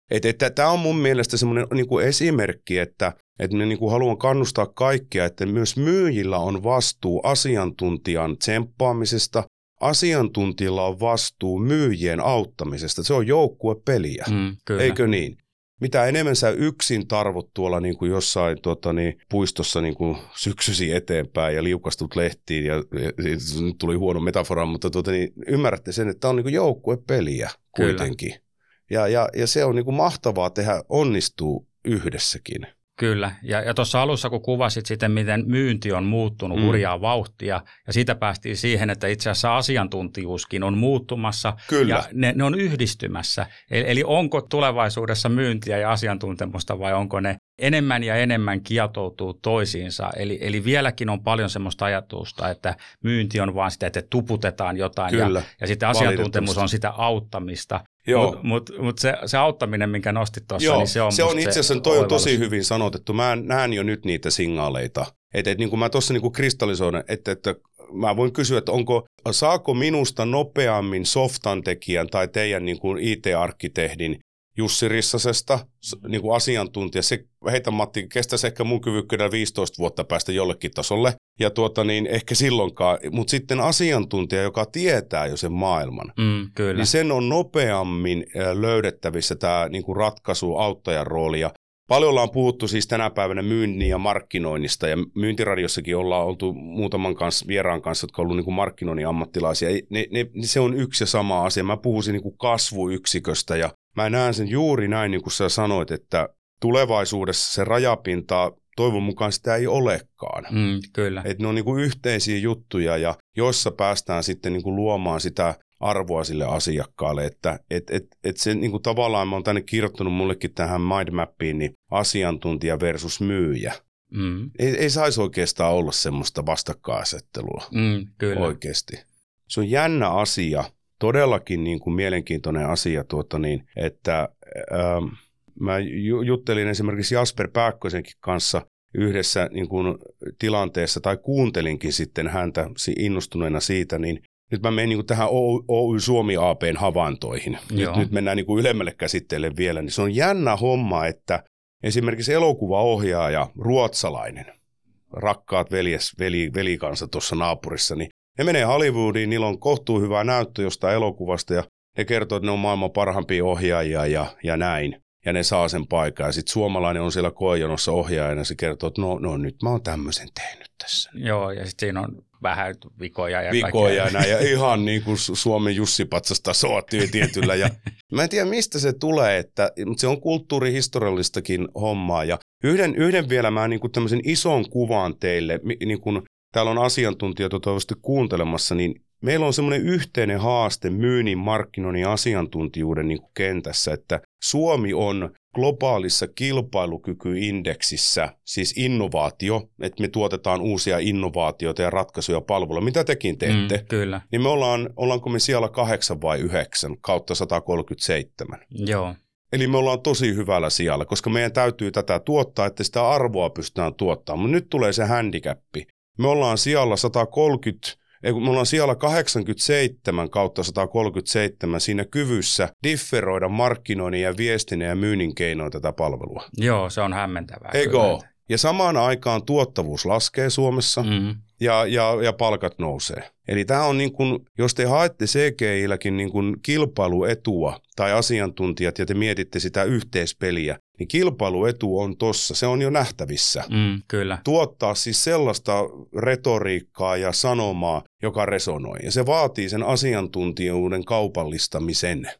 <laughs> Tämä on mun mielestä semmoinen niin kuin esimerkki, että, että minä niin kuin haluan kannustaa kaikkia, että myös myyjillä on vastuu asiantuntijan tsemppaamisesta, asiantuntijalla on vastuu myyjien auttamisesta. Se on joukkuepeliä, mm, eikö niin? Mitä enemmän sä yksin tarvot tuolla niin kuin jossain tota, niin, puistossa niin kuin syksysi eteenpäin ja liukastut lehtiin, ja, ja nyt tuli huono metafora, mutta tota, niin, ymmärrätte sen, että tämä on niin joukkuepeliä kuitenkin. Ja, ja, ja se on niin kuin mahtavaa tehdä, onnistuu yhdessäkin. Kyllä, ja, ja tuossa alussa kun kuvasit sitten, miten myynti on muuttunut mm. hurjaa vauhtia, ja siitä päästiin siihen, että itse asiassa asiantuntijuuskin on muuttumassa, Kyllä. ja ne, ne on yhdistymässä. Eli, eli onko tulevaisuudessa myyntiä ja asiantuntemusta, vai onko ne enemmän ja enemmän kietoutuu toisiinsa. Eli, eli vieläkin on paljon semmoista ajatusta, että myynti on vaan sitä, että tuputetaan jotain, Kyllä. ja, ja sitten asiantuntemus on sitä auttamista. Mutta mut, mut se, se auttaminen, minkä nostit tuossa, niin se on Se on itse asiassa, toi on tosi hyvin sanotettu. Mä näen jo nyt niitä signaaleita. Että et, niin kuin mä tuossa niin kristalisoin, että, että mä voin kysyä, että onko, saako minusta nopeammin softan tekijän tai teidän niin kuin IT-arkkitehdin Jussi Rissasesta, niin kuin asiantuntija. Se, heitä Matti, kestäisi ehkä mun kyvykkyyden 15 vuotta päästä jollekin tasolle. Ja tuota niin, ehkä silloinkaan. Mutta sitten asiantuntija, joka tietää jo sen maailman, mm, kyllä. niin sen on nopeammin löydettävissä tämä niin kuin ratkaisu, auttajan rooli. Ja paljon ollaan puhuttu siis tänä päivänä myynnin ja markkinoinnista ja myyntiradiossakin ollaan oltu muutaman kanssa, vieraan kanssa, jotka on ollut niin kuin markkinoinnin ammattilaisia. Ne, ne, se on yksi ja sama asia. Mä puhuisin niin kuin kasvuyksiköstä ja mä näen sen juuri näin, niin kuin sä sanoit, että tulevaisuudessa se rajapinta toivon mukaan sitä ei olekaan. Mm, kyllä. Et ne on niin kuin yhteisiä juttuja ja joissa päästään sitten niin kuin luomaan sitä arvoa sille asiakkaalle, että et, et, et se niin kuin tavallaan, mä oon tänne kirjoittanut mullekin tähän mindmappiin, niin asiantuntija versus myyjä. Mm. Ei, ei saisi oikeastaan olla semmoista vastakkainasettelua mm, kyllä. oikeasti. Se on jännä asia, todellakin niin kuin mielenkiintoinen asia, tuota niin, että ähm, mä juttelin esimerkiksi Jasper Pääkkösenkin kanssa yhdessä niin kuin tilanteessa, tai kuuntelinkin sitten häntä innostuneena siitä, niin nyt mä menen niin tähän Oy Suomi APn havaintoihin. Nyt, nyt mennään niin kuin ylemmälle käsitteelle vielä. Niin se on jännä homma, että esimerkiksi elokuvaohjaaja, ruotsalainen, rakkaat veljes, veli, velikansa tuossa naapurissa, niin ne menee Hollywoodiin, niillä on kohtuu hyvä näyttö jostain elokuvasta ja ne kertoo, että ne on maailman parhaimpia ohjaajia ja, ja näin. Ja ne saa sen paikan. Ja sitten suomalainen on siellä koejonossa ohjaajana ja se kertoo, että no, no nyt mä oon tämmöisen tehnyt tässä. Joo, ja sitten siinä on vähän vikoja ja Vikoja näin, ja ihan niin kuin Suomen Jussi Patsasta soattiin tietyllä. Ja mä en tiedä, mistä se tulee, että, mutta se on kulttuurihistoriallistakin hommaa. Ja yhden, yhden vielä mä niin kuin tämmöisen ison kuvan teille, niin kuin täällä on asiantuntijoita toivottavasti kuuntelemassa, niin meillä on semmoinen yhteinen haaste myynnin, markkinoinnin ja asiantuntijuuden niin kuin kentässä, että Suomi on globaalissa kilpailukykyindeksissä, siis innovaatio, että me tuotetaan uusia innovaatioita ja ratkaisuja palveluja, mitä tekin teette, mm, kyllä. niin me ollaan, ollaanko me siellä kahdeksan vai yhdeksän kautta 137. Joo. Eli me ollaan tosi hyvällä siellä, koska meidän täytyy tätä tuottaa, että sitä arvoa pystytään tuottamaan. Mutta nyt tulee se handicappi. Me ollaan siellä 130 ei, kun me ollaan siellä 87 kautta 137 siinä kyvyssä differoida markkinoinnin ja viestinnän ja myynnin keinoin tätä palvelua. Joo, se on hämmentävää. Eikö Ja samaan aikaan tuottavuus laskee Suomessa mm. ja, ja, ja palkat nousee. Eli tämä on niin kuin, jos te haette CGIlläkin niin kuin kilpailuetua tai asiantuntijat ja te mietitte sitä yhteispeliä, niin kilpailuetu on tossa, se on jo nähtävissä. Mm, kyllä. Tuottaa siis sellaista retoriikkaa ja sanomaa, joka resonoi. Ja se vaatii sen asiantuntijuuden kaupallistamisen.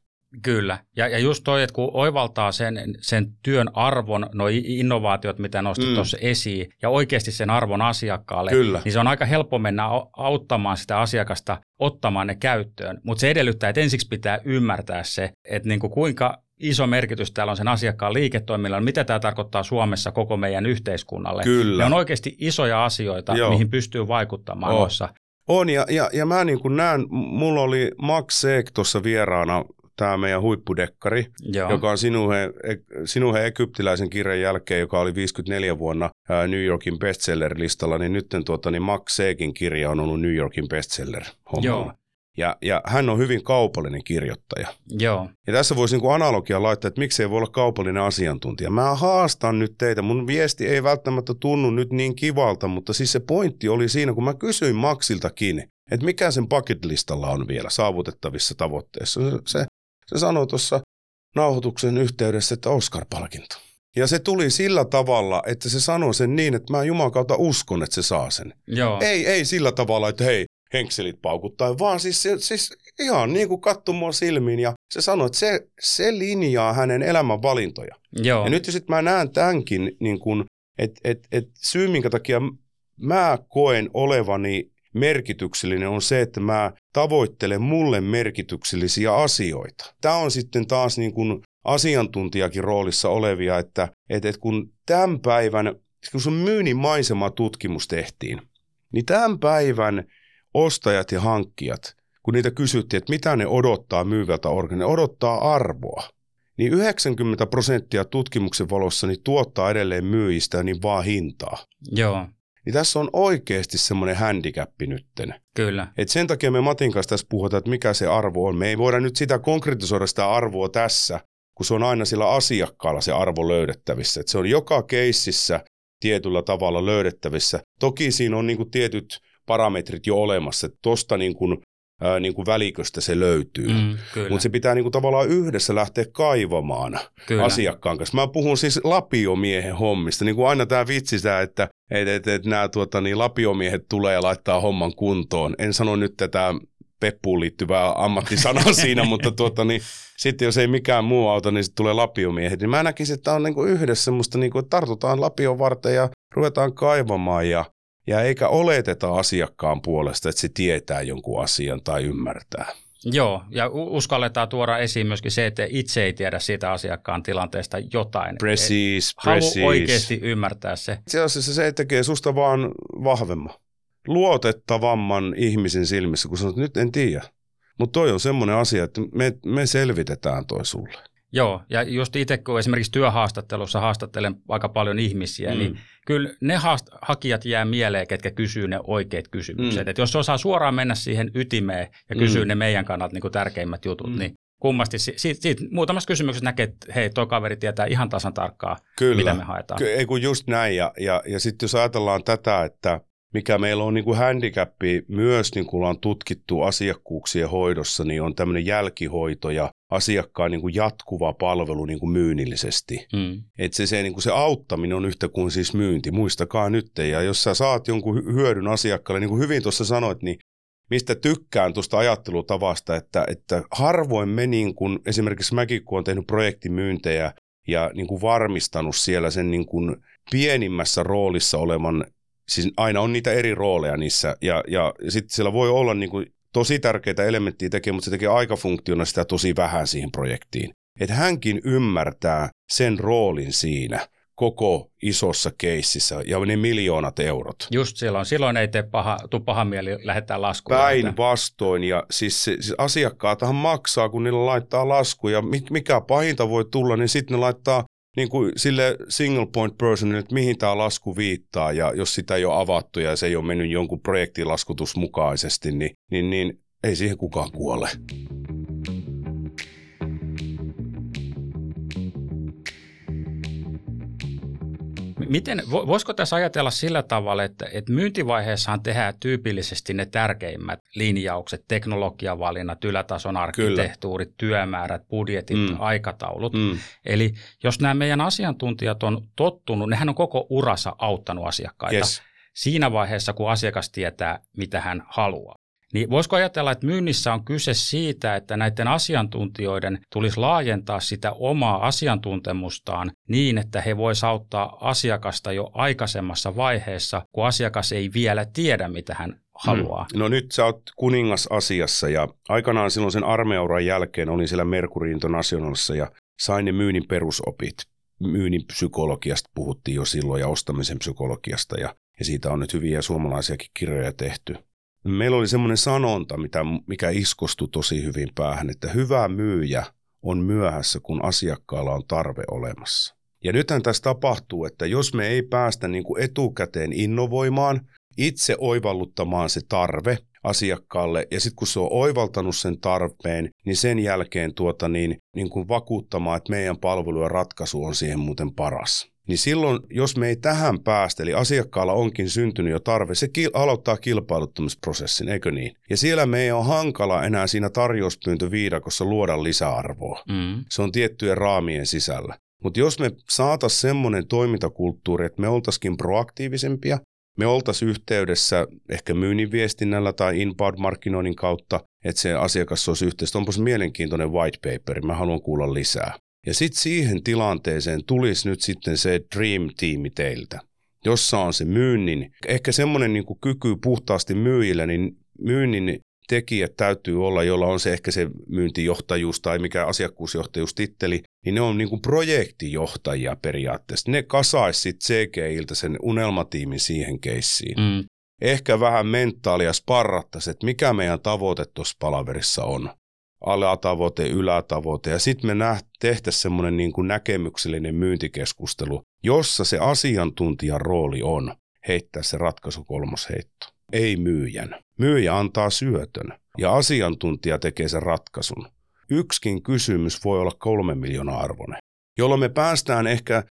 Kyllä. Ja, ja just toi, että kun oivaltaa sen, sen työn arvon, nuo innovaatiot, mitä nostit mm. tuossa esiin, ja oikeasti sen arvon asiakkaalle, Kyllä. niin se on aika helppo mennä auttamaan sitä asiakasta ottamaan ne käyttöön. Mutta se edellyttää, että ensiksi pitää ymmärtää se, että niin kuin kuinka iso merkitys täällä on sen asiakkaan liiketoiminnalla, mitä tämä tarkoittaa Suomessa koko meidän yhteiskunnalle. Kyllä. Ne on oikeasti isoja asioita, Joo. mihin pystyy vaikuttamaan noissa. On, ja, ja, ja mä niin kuin näen, mulla oli Max Seek tuossa vieraana tämä meidän huippudekkari, Joo. joka on Sinuhe, Sinuhe egyptiläisen kirjan jälkeen, joka oli 54 vuonna New Yorkin bestseller-listalla, niin nyt tuota, niin Max Seekin kirja on ollut New Yorkin bestseller Joo. Ja, ja hän on hyvin kaupallinen kirjoittaja. Joo. Ja tässä voisi niin analogia laittaa, että miksei voi olla kaupallinen asiantuntija. Mä haastan nyt teitä. Mun viesti ei välttämättä tunnu nyt niin kivalta, mutta siis se pointti oli siinä, kun mä kysyin Maxiltakin, että mikä sen bucket listalla on vielä saavutettavissa tavoitteissa. Se, se sanoi tuossa nauhoituksen yhteydessä, että Oscar-palkinto. Ja se tuli sillä tavalla, että se sanoi sen niin, että mä Jumalan kautta uskon, että se saa sen. Joo. Ei, ei sillä tavalla, että hei, henkselit paukuttaa, vaan siis, siis ihan niin kuin katsoi mua silmiin ja se sanoi, että se, se linjaa hänen elämän valintoja. Joo. Ja nyt sitten mä näen tämänkin, niin kuin, että et, et syy minkä takia mä koen olevani merkityksellinen on se, että mä tavoittelen mulle merkityksellisiä asioita. Tämä on sitten taas niin kuin asiantuntijakin roolissa olevia, että, että, että kun tämän päivän, kun sun myynnin maisema tutkimus tehtiin, niin tämän päivän ostajat ja hankkijat, kun niitä kysyttiin, että mitä ne odottaa myyvältä organi, ne odottaa arvoa. Niin 90 prosenttia tutkimuksen valossa niin tuottaa edelleen myyjistä niin vaan hintaa. Joo. Niin tässä on oikeasti semmoinen handicappi nytten. Kyllä. Et sen takia me Matin kanssa tässä puhutaan, että mikä se arvo on. Me ei voida nyt sitä konkretisoida sitä arvoa tässä, kun se on aina sillä asiakkaalla se arvo löydettävissä. Et se on joka keississä tietyllä tavalla löydettävissä. Toki siinä on niin kuin tietyt parametrit jo olemassa, että tuosta niin kuin ää, niin kuin väliköstä se löytyy. Mm. Mutta se pitää niin kuin tavallaan yhdessä lähteä kaivamaan Kyllä. asiakkaan kanssa. Mä puhun siis lapiomiehen hommista. Niin kuin aina tämä vitsi sitä, että et, et, et nämä tuota, niin lapiomiehet tulee ja laittaa homman kuntoon. En sano nyt tätä peppuun liittyvää ammattisanaa <laughs> siinä, mutta tuota, niin, sitten jos ei mikään muu auta, niin sitten tulee lapiomiehet. Niin mä näkisin, että tämä on niin kuin yhdessä semmoista, niin kuin, että tartutaan lapion varten ja ruvetaan kaivamaan ja ja eikä oleteta asiakkaan puolesta, että se tietää jonkun asian tai ymmärtää. Joo, ja uskalletaan tuoda esiin myöskin se, että itse ei tiedä siitä asiakkaan tilanteesta jotain. Precis, precis. Halu oikeasti ymmärtää se. Itse asiassa se tekee susta vaan vahvemman, luotettavamman ihmisen silmissä, kun sanot, nyt en tiedä. Mutta toi on semmoinen asia, että me, me selvitetään toi sulle. Joo, ja just itse kun esimerkiksi työhaastattelussa haastattelen aika paljon ihmisiä, mm. niin kyllä ne haast- hakijat jää mieleen, ketkä kysyy ne oikeat kysymykset. Mm. Et jos osaa suoraan mennä siihen ytimeen ja kysyä mm. ne meidän kannalta niin tärkeimmät jutut, mm. niin kummasti siitä, siitä muutamassa kysymyksessä näkee, että hei, tuo kaveri tietää ihan tasan tarkkaan, Kyllä. mitä me haetaan. Kyllä, ei kun just näin. Ja, ja, ja sitten jos ajatellaan tätä, että mikä meillä on niin kuin handicappi myös, niin kuin ollaan tutkittu asiakkuuksien hoidossa, niin on tämmöinen jälkihoito ja asiakkaan niin kuin jatkuva palvelu niin kuin myynnillisesti. Mm. Että se, se, niin kuin se auttaminen on yhtä kuin siis myynti, muistakaa nyt. Ja jos sä saat jonkun hyödyn asiakkaalle, niin kuin hyvin tuossa sanoit, niin mistä tykkään tuosta ajattelutavasta, että, että harvoin me niin kuin, esimerkiksi mäkin kun olen tehnyt projektimyyntejä ja niin kuin varmistanut siellä sen niin kuin pienimmässä roolissa olevan siis aina on niitä eri rooleja niissä, ja, ja sitten siellä voi olla niin kuin tosi tärkeitä elementtiä tekee, mutta se tekee aikafunktiona sitä tosi vähän siihen projektiin. Että hänkin ymmärtää sen roolin siinä koko isossa keississä ja ne miljoonat eurot. Just silloin. Silloin ei tee paha, tuu paha mieli lähettää laskuja. Päinvastoin. Ja siis, siis asiakkaatahan maksaa, kun niillä laittaa laskuja. Mikä pahinta voi tulla, niin sitten ne laittaa niin kuin sille single point personille, että mihin tämä lasku viittaa ja jos sitä ei ole avattu ja se ei ole mennyt jonkun projektilaskutus mukaisesti, niin, niin, niin ei siihen kukaan kuole. Miten, voisiko tässä ajatella sillä tavalla, että, että myyntivaiheessahan tehdään tyypillisesti ne tärkeimmät linjaukset, teknologiavalinnat, ylätason arkkitehtuurit, Kyllä. työmäärät, budjetit, mm. aikataulut. Mm. Eli jos nämä meidän asiantuntijat on tottunut, nehän on koko urassa auttanut asiakkaita. Yes siinä vaiheessa, kun asiakas tietää, mitä hän haluaa. Niin voisiko ajatella, että myynnissä on kyse siitä, että näiden asiantuntijoiden tulisi laajentaa sitä omaa asiantuntemustaan niin, että he voisivat auttaa asiakasta jo aikaisemmassa vaiheessa, kun asiakas ei vielä tiedä, mitä hän haluaa. Hmm. No nyt sä oot kuningas asiassa ja aikanaan silloin sen armeuran jälkeen olin siellä Mercury Internationalissa ja sain ne myynnin perusopit. Myynnin psykologiasta puhuttiin jo silloin ja ostamisen psykologiasta ja, ja siitä on nyt hyviä suomalaisiakin kirjoja tehty. Meillä oli semmoinen sanonta, mitä, mikä iskostui tosi hyvin päähän, että hyvä myyjä on myöhässä, kun asiakkaalla on tarve olemassa. Ja nythän tässä tapahtuu, että jos me ei päästä niin kuin etukäteen innovoimaan, itse oivalluttamaan se tarve asiakkaalle, ja sitten kun se on oivaltanut sen tarpeen, niin sen jälkeen tuota niin, niin kuin vakuuttamaan, että meidän palvelu ja ratkaisu on siihen muuten paras niin silloin, jos me ei tähän päästä, eli asiakkaalla onkin syntynyt jo tarve, se kil- aloittaa kilpailuttamisprosessin, eikö niin? Ja siellä me ei ole hankala enää siinä tarjouspyyntöviidakossa luoda lisäarvoa. Mm. Se on tiettyjen raamien sisällä. Mutta jos me saataisiin semmoinen toimintakulttuuri, että me oltaisiin proaktiivisempia, me oltaisiin yhteydessä ehkä myynnin viestinnällä tai inbound-markkinoinnin kautta, että se asiakas olisi yhteydessä. Onpas mielenkiintoinen white paper, mä haluan kuulla lisää. Ja sitten siihen tilanteeseen tulisi nyt sitten se Dream-tiimi teiltä, jossa on se myynnin, ehkä semmoinen niin kyky puhtaasti myyjillä, niin myynnin tekijät täytyy olla, jolla on se ehkä se myyntijohtajuus tai mikä asiakkuusjohtajuus titteli, niin ne on niin kuin projektijohtajia periaatteessa. Ne kasaisi sitten CGIltä sen unelmatiimin siihen keissiin. Mm. Ehkä vähän mentaalia sparrattaisi, että mikä meidän tavoite tuossa palaverissa on alatavoite, ylätavoite ja sitten me näht, tehtäisiin semmoinen niin kuin näkemyksellinen myyntikeskustelu, jossa se asiantuntijan rooli on heittää se ratkaisu kolmosheitto. Ei myyjän. Myyjä antaa syötön ja asiantuntija tekee sen ratkaisun. Yksikin kysymys voi olla kolme miljoonaa arvoinen, jolloin me päästään ehkä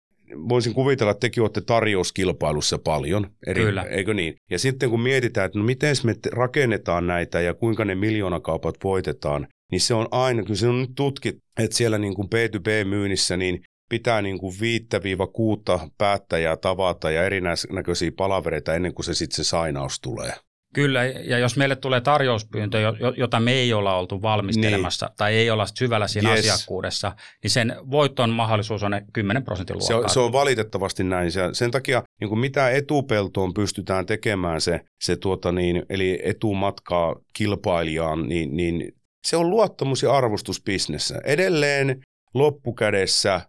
voisin kuvitella, että tekin olette tarjouskilpailussa paljon, eri, Kyllä. eikö niin? Ja sitten kun mietitään, että no miten me rakennetaan näitä ja kuinka ne miljoonakaupat voitetaan, niin se on aina, kyllä se on nyt tutkit, että siellä niin kuin B2B-myynnissä, niin pitää niin kuin viittä viiva kuutta päättäjää tavata ja erinäköisiä palavereita ennen kuin se sitten se sainaus tulee. Kyllä, ja jos meille tulee tarjouspyyntö, jota me ei olla oltu valmistelemassa niin. tai ei olla syvällä siinä yes. asiakkuudessa, niin sen voiton mahdollisuus on 10 prosentin luokkaa. Se on, se on valitettavasti näin. Sen takia niin kuin mitä etupeltoon pystytään tekemään se, se tuota niin, eli etumatkaa kilpailijaan, niin, niin se on luottamus ja arvostus bisnessä. Edelleen loppukädessä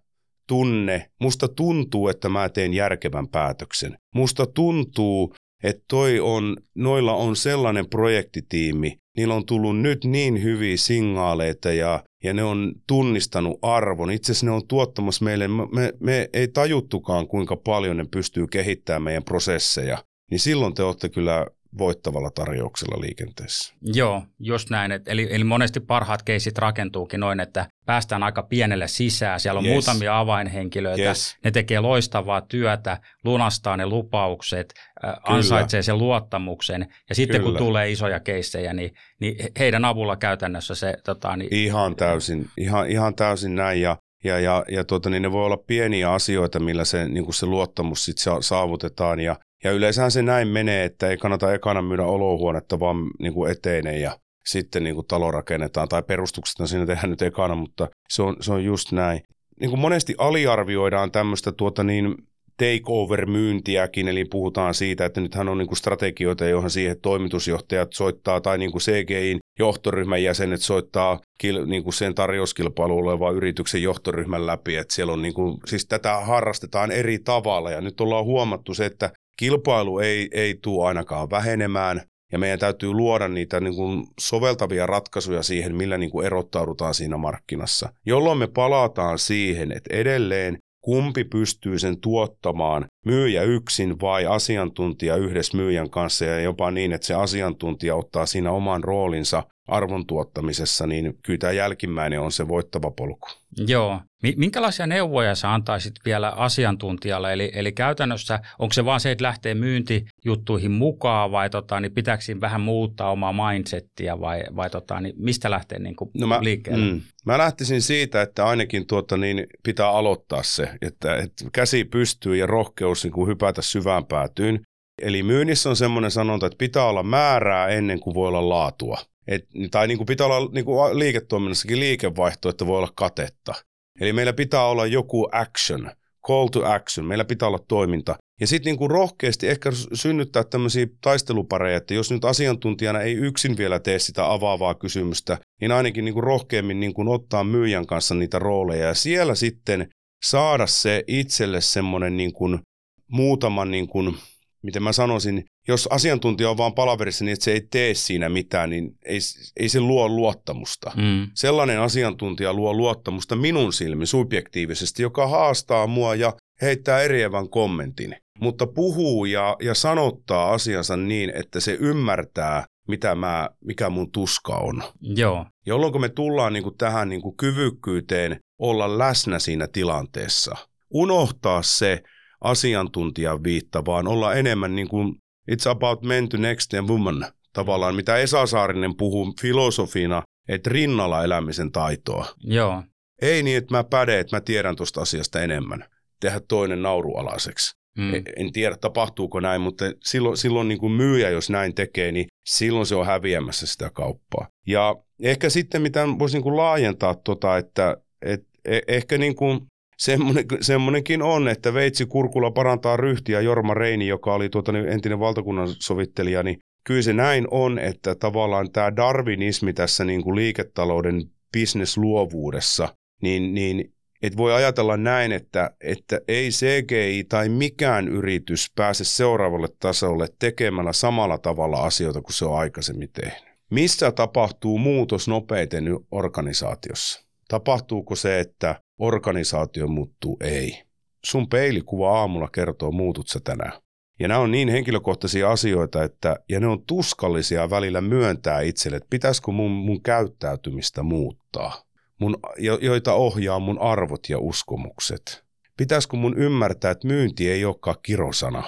tunne, musta tuntuu, että mä teen järkevän päätöksen. Musta tuntuu, että toi on, noilla on sellainen projektitiimi, niillä on tullut nyt niin hyviä signaaleita ja, ja ne on tunnistanut arvon. Itse asiassa ne on tuottamassa meille, me, me ei tajuttukaan kuinka paljon ne pystyy kehittämään meidän prosesseja. Niin silloin te olette kyllä voittavalla tarjouksella liikenteessä. Joo, just näin. eli, eli monesti parhaat keisit rakentuukin noin, että päästään aika pienelle sisään. Siellä on yes. muutamia avainhenkilöitä. Yes. Ne tekee loistavaa työtä, lunastaa ne lupaukset, äh, ansaitsee sen luottamuksen. Ja sitten Kyllä. kun tulee isoja keissejä, niin, niin heidän avulla käytännössä se... Tota, niin... Ihan täysin, ihan, ihan täysin näin. Ja ja, ja, ja tuota, niin ne voi olla pieniä asioita, millä se, niin kuin se luottamus sit saavutetaan. Ja, ja yleensähän se näin menee, että ei kannata ekana myydä olohuonetta vaan niin kuin eteinen ja sitten niin kuin talo rakennetaan. Tai perustukset siinä tehdään nyt ekana, mutta se on, se on just näin. Niin kuin monesti aliarvioidaan tämmöistä tuota niin, takeover-myyntiäkin, eli puhutaan siitä, että nythän on niinku strategioita, johon siihen toimitusjohtajat soittaa, tai niinku CGIin johtoryhmän jäsenet soittaa kil, niinku sen tarjouskilpailuun olevan yrityksen johtoryhmän läpi, että siellä on niinku, siis tätä harrastetaan eri tavalla, ja nyt ollaan huomattu se, että kilpailu ei, ei tule ainakaan vähenemään, ja meidän täytyy luoda niitä niin kuin soveltavia ratkaisuja siihen, millä niin kuin erottaudutaan siinä markkinassa, jolloin me palataan siihen, että edelleen kumpi pystyy sen tuottamaan, myyjä yksin vai asiantuntija yhdessä myyjän kanssa ja jopa niin, että se asiantuntija ottaa siinä oman roolinsa arvon tuottamisessa, niin kyllä tämä jälkimmäinen on se voittava polku. Joo. Minkälaisia neuvoja sä antaisit vielä asiantuntijalle? Eli, eli käytännössä onko se vaan se, että lähtee myyntijuttuihin mukaan vai tota, niin pitääkö vähän muuttaa omaa mindsettiä vai, vai tota, niin mistä lähtee niin kuin no mä, liikkeelle? Mm, mä lähtisin siitä, että ainakin tuota, niin pitää aloittaa se, että, että käsi pystyy ja rohkeus niin kuin hypätä syvään päätyyn. Eli myynnissä on semmoinen sanonta, että pitää olla määrää ennen kuin voi olla laatua. Et, tai niin kuin pitää olla niin kuin liiketoiminnassakin liikevaihto, että voi olla katetta. Eli meillä pitää olla joku action, call to action, meillä pitää olla toiminta. Ja sitten niin rohkeasti ehkä synnyttää tämmöisiä taistelupareja, että jos nyt asiantuntijana ei yksin vielä tee sitä avaavaa kysymystä, niin ainakin niin kuin rohkeammin niin kuin ottaa myyjän kanssa niitä rooleja ja siellä sitten saada se itselle semmoinen niin kuin muutaman niin kuin miten mä sanoisin, jos asiantuntija on vaan palaverissa niin, että se ei tee siinä mitään, niin ei, ei se luo luottamusta. Mm. Sellainen asiantuntija luo luottamusta minun silmin subjektiivisesti, joka haastaa mua ja heittää eriävän kommentin, mutta puhuu ja, ja sanottaa asiansa niin, että se ymmärtää, mitä mä, mikä mun tuska on. Joo. Jolloin me tullaan niin kuin tähän niin kuin kyvykkyyteen olla läsnä siinä tilanteessa, unohtaa se, asiantuntijan viitta, vaan olla enemmän niin kuin it's about men to next and woman, tavallaan mitä Esa Saarinen puhuu filosofina, että rinnalla elämisen taitoa. Joo. Ei niin, että mä päden, että mä tiedän tuosta asiasta enemmän. Tehdä toinen naurualaiseksi. Mm. E, en tiedä, tapahtuuko näin, mutta silloin, silloin niin kuin myyjä, jos näin tekee, niin silloin se on häviämässä sitä kauppaa. Ja ehkä sitten, mitä voisi niin kuin laajentaa, tota, että et, e, ehkä niin kuin semmoinen, semmoinenkin on, että Veitsi Kurkula parantaa ryhtiä Jorma Reini, joka oli tuota, niin entinen valtakunnan sovittelija, niin kyllä se näin on, että tavallaan tämä darwinismi tässä niin kuin liiketalouden bisnesluovuudessa, niin, niin et voi ajatella näin, että, että ei CGI tai mikään yritys pääse seuraavalle tasolle tekemällä samalla tavalla asioita kuin se on aikaisemmin tehnyt. Missä tapahtuu muutos nopeiten organisaatiossa? Tapahtuuko se, että organisaatio muuttuu? Ei. Sun peilikuva aamulla kertoo, muutut sä tänään. Ja nämä on niin henkilökohtaisia asioita, että, ja ne on tuskallisia välillä myöntää itselle, että pitäisikö mun, mun käyttäytymistä muuttaa, mun, jo, joita ohjaa mun arvot ja uskomukset. pitäisikö mun ymmärtää, että myynti ei olekaan kirosana.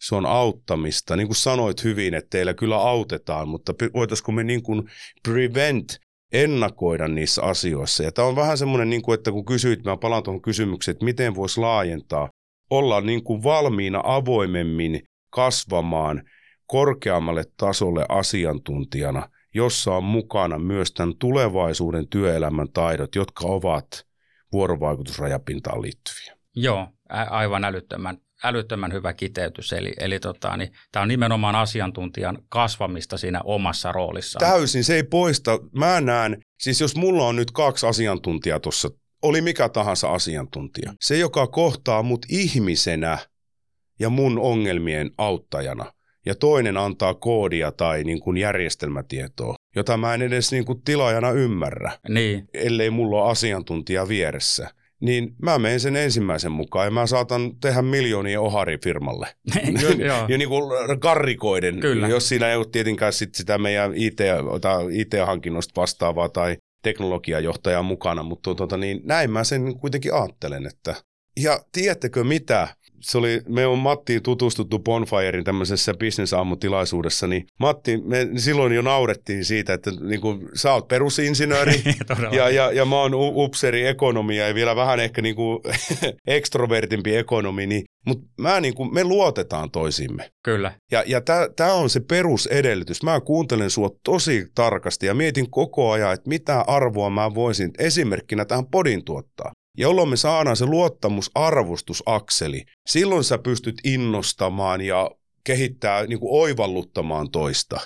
Se on auttamista. Niin kuin sanoit hyvin, että teillä kyllä autetaan, mutta voitaisiko me niin kuin prevent, ennakoida niissä asioissa. Ja tämä on vähän semmoinen, niin kuin, että kun kysyit, mä palaan tuohon kysymykseen, että miten voisi laajentaa, olla niin kuin valmiina avoimemmin kasvamaan korkeammalle tasolle asiantuntijana, jossa on mukana myös tämän tulevaisuuden työelämän taidot, jotka ovat vuorovaikutusrajapintaan liittyviä. Joo, aivan älyttömän, älyttömän hyvä kiteytys. Eli, eli tota, niin, tämä on nimenomaan asiantuntijan kasvamista siinä omassa roolissaan. Täysin, se ei poista. Mä näen, siis jos mulla on nyt kaksi asiantuntijaa tuossa, oli mikä tahansa asiantuntija, se joka kohtaa mut ihmisenä ja mun ongelmien auttajana, ja toinen antaa koodia tai niin kuin järjestelmätietoa, jota mä en edes niin kuin tilaajana ymmärrä, niin. ellei mulla ole asiantuntija vieressä. Niin mä menen sen ensimmäisen mukaan ja mä saatan tehdä miljoonia ohari firmalle. ja niin kuin karrikoiden, Kyllä. jos siinä ei ole tietenkään sit sitä meidän IT, IT-hankinnosta vastaavaa tai teknologiajohtajaa mukana, mutta tuota, niin näin mä sen kuitenkin ajattelen, että ja tiedättekö mitä? Se oli, me on Mattiin tutustuttu Bonfirein tämmöisessä bisnesaamutilaisuudessa, niin Matti, me silloin jo naurettiin siitä, että niin kuin, sä oot perusinsinööri <laughs> ja, ja, ja mä oon upseri ekonomia ja vielä vähän ehkä niin kuin <laughs> ekstrovertimpi ekonomi, niin, mutta mä niin kuin, me luotetaan toisimme. Kyllä. Ja, ja tämä on se perusedellytys. Mä kuuntelen sua tosi tarkasti ja mietin koko ajan, että mitä arvoa mä voisin esimerkkinä tähän podin tuottaa jolloin me saadaan se luottamusarvostusakseli. Silloin sä pystyt innostamaan ja kehittää, niin kuin oivalluttamaan toista.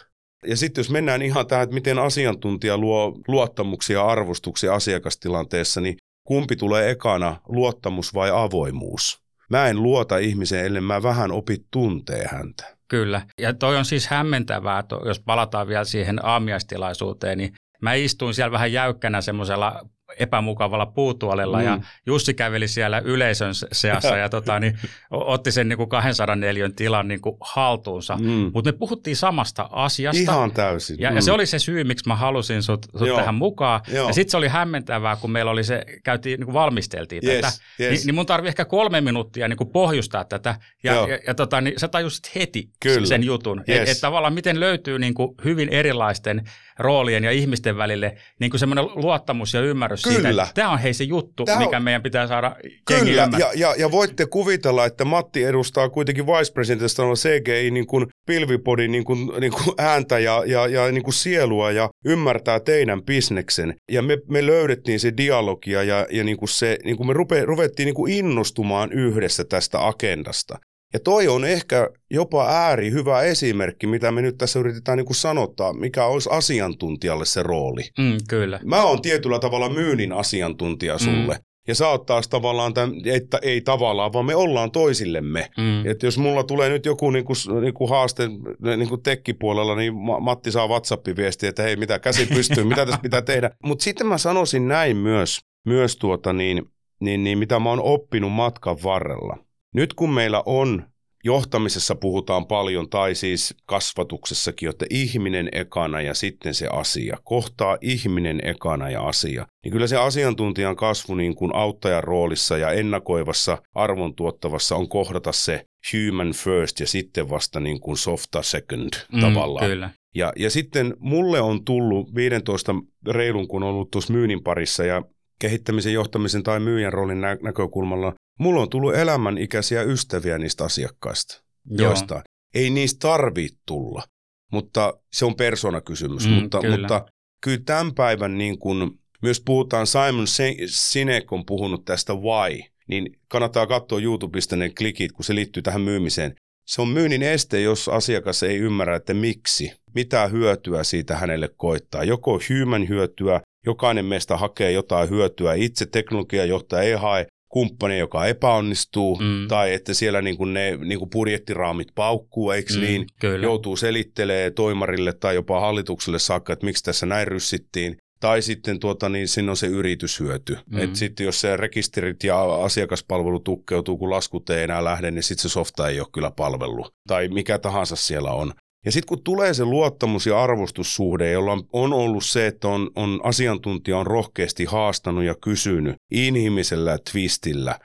Ja sitten jos mennään ihan tähän, että miten asiantuntija luo luottamuksia ja arvostuksia asiakastilanteessa, niin kumpi tulee ekana, luottamus vai avoimuus? Mä en luota ihmiseen, ellei mä vähän opi tuntee häntä. Kyllä. Ja toi on siis hämmentävää, jos palataan vielä siihen aamiaistilaisuuteen, niin mä istuin siellä vähän jäykkänä semmoisella epämukavalla puutuolella mm. ja Jussi käveli siellä yleisön seassa ja tota, niin, <laughs> otti sen niin kuin 204 tilan niin kuin haltuunsa. Mm. Mutta me puhuttiin samasta asiasta. Ihan täysin. Ja, mm. ja se oli se syy, miksi mä halusin sut, sut tähän mukaan. Joo. Ja sitten se oli hämmentävää, kun meillä oli se, käytiin, niin kuin valmisteltiin yes, tätä. Yes. Ni, niin mun tarvii ehkä kolme minuuttia niin kuin pohjustaa tätä. Ja, ja, ja tota, niin sä tajusit heti Kyllä. sen jutun. Yes. Että et tavallaan miten löytyy niin kuin hyvin erilaisten roolien ja ihmisten välille niin kuin semmoinen luottamus ja ymmärrys Kyllä. siitä, että tämä on hei se juttu, tämä mikä on... meidän pitää saada Kyllä, ja, ja, ja voitte kuvitella, että Matti edustaa kuitenkin vice presidentistä CGI niin kuin pilvipodin niin kuin, niin kuin ääntä ja, ja, ja niin kuin sielua ja ymmärtää teidän bisneksen. Ja me, me löydettiin se dialogia ja, ja niin kuin se, niin kuin me rupe, ruvettiin niin kuin innostumaan yhdessä tästä agendasta. Ja toi on ehkä jopa ääri hyvä esimerkki, mitä me nyt tässä yritetään niin kuin sanottaa, mikä olisi asiantuntijalle se rooli. Mm, kyllä. Mä oon tietyllä tavalla myynnin asiantuntija mm. sulle. Mm. Ja sä oot taas tavallaan, tämän, että ei tavallaan, vaan me ollaan toisillemme. Mm. Että jos mulla tulee nyt joku niinku, niinku haaste niinku tekkipuolella, niin Matti saa WhatsApp-viestiä, että hei, mitä käsi pystyy, mitä tässä pitää tehdä. <laughs> Mutta sitten mä sanoisin näin myös, myös tuota niin, niin, niin, mitä mä oon oppinut matkan varrella – nyt kun meillä on johtamisessa puhutaan paljon, tai siis kasvatuksessakin, että ihminen ekana ja sitten se asia. Kohtaa ihminen ekana ja asia. Niin kyllä se asiantuntijan kasvu niin kuin auttajan roolissa ja ennakoivassa arvon tuottavassa on kohdata se human first ja sitten vasta niin kuin softa second mm, tavallaan. Kyllä. Ja, ja sitten mulle on tullut 15 reilun, kun on ollut tuossa myynnin parissa ja kehittämisen, johtamisen tai myyjän roolin nä- näkökulmalla Mulla on tullut elämänikäisiä ystäviä niistä asiakkaista, Joo. joista ei niistä tarvitse tulla, mutta se on persoonakysymys. Mm, mutta, kyllä. mutta kyllä tämän päivän niin kun, myös puhutaan, Simon Sinek on puhunut tästä why, niin kannattaa katsoa YouTubesta ne klikit, kun se liittyy tähän myymiseen. Se on myynnin este, jos asiakas ei ymmärrä, että miksi, mitä hyötyä siitä hänelle koittaa. Joko human hyötyä, jokainen meistä hakee jotain hyötyä, itse teknologiajohtaja ei hae, kumppani, joka epäonnistuu, mm. tai että siellä niin kuin ne niin kuin budjettiraamit paukkuu, eikö mm, niin? Kyllä. Joutuu selittelee toimarille tai jopa hallitukselle saakka, että miksi tässä näin ryssittiin. Tai sitten tuota, niin siinä on se yrityshyöty. Mm. Et sitten jos se rekisterit ja asiakaspalvelu tukkeutuu, kun laskut ei enää lähde, niin sitten se softa ei ole kyllä palvelu. Tai mikä tahansa siellä on. Ja sitten kun tulee se luottamus- ja arvostussuhde, jolla on ollut se, että on, on asiantuntija on rohkeasti haastanut ja kysynyt inhimillisellä twistillä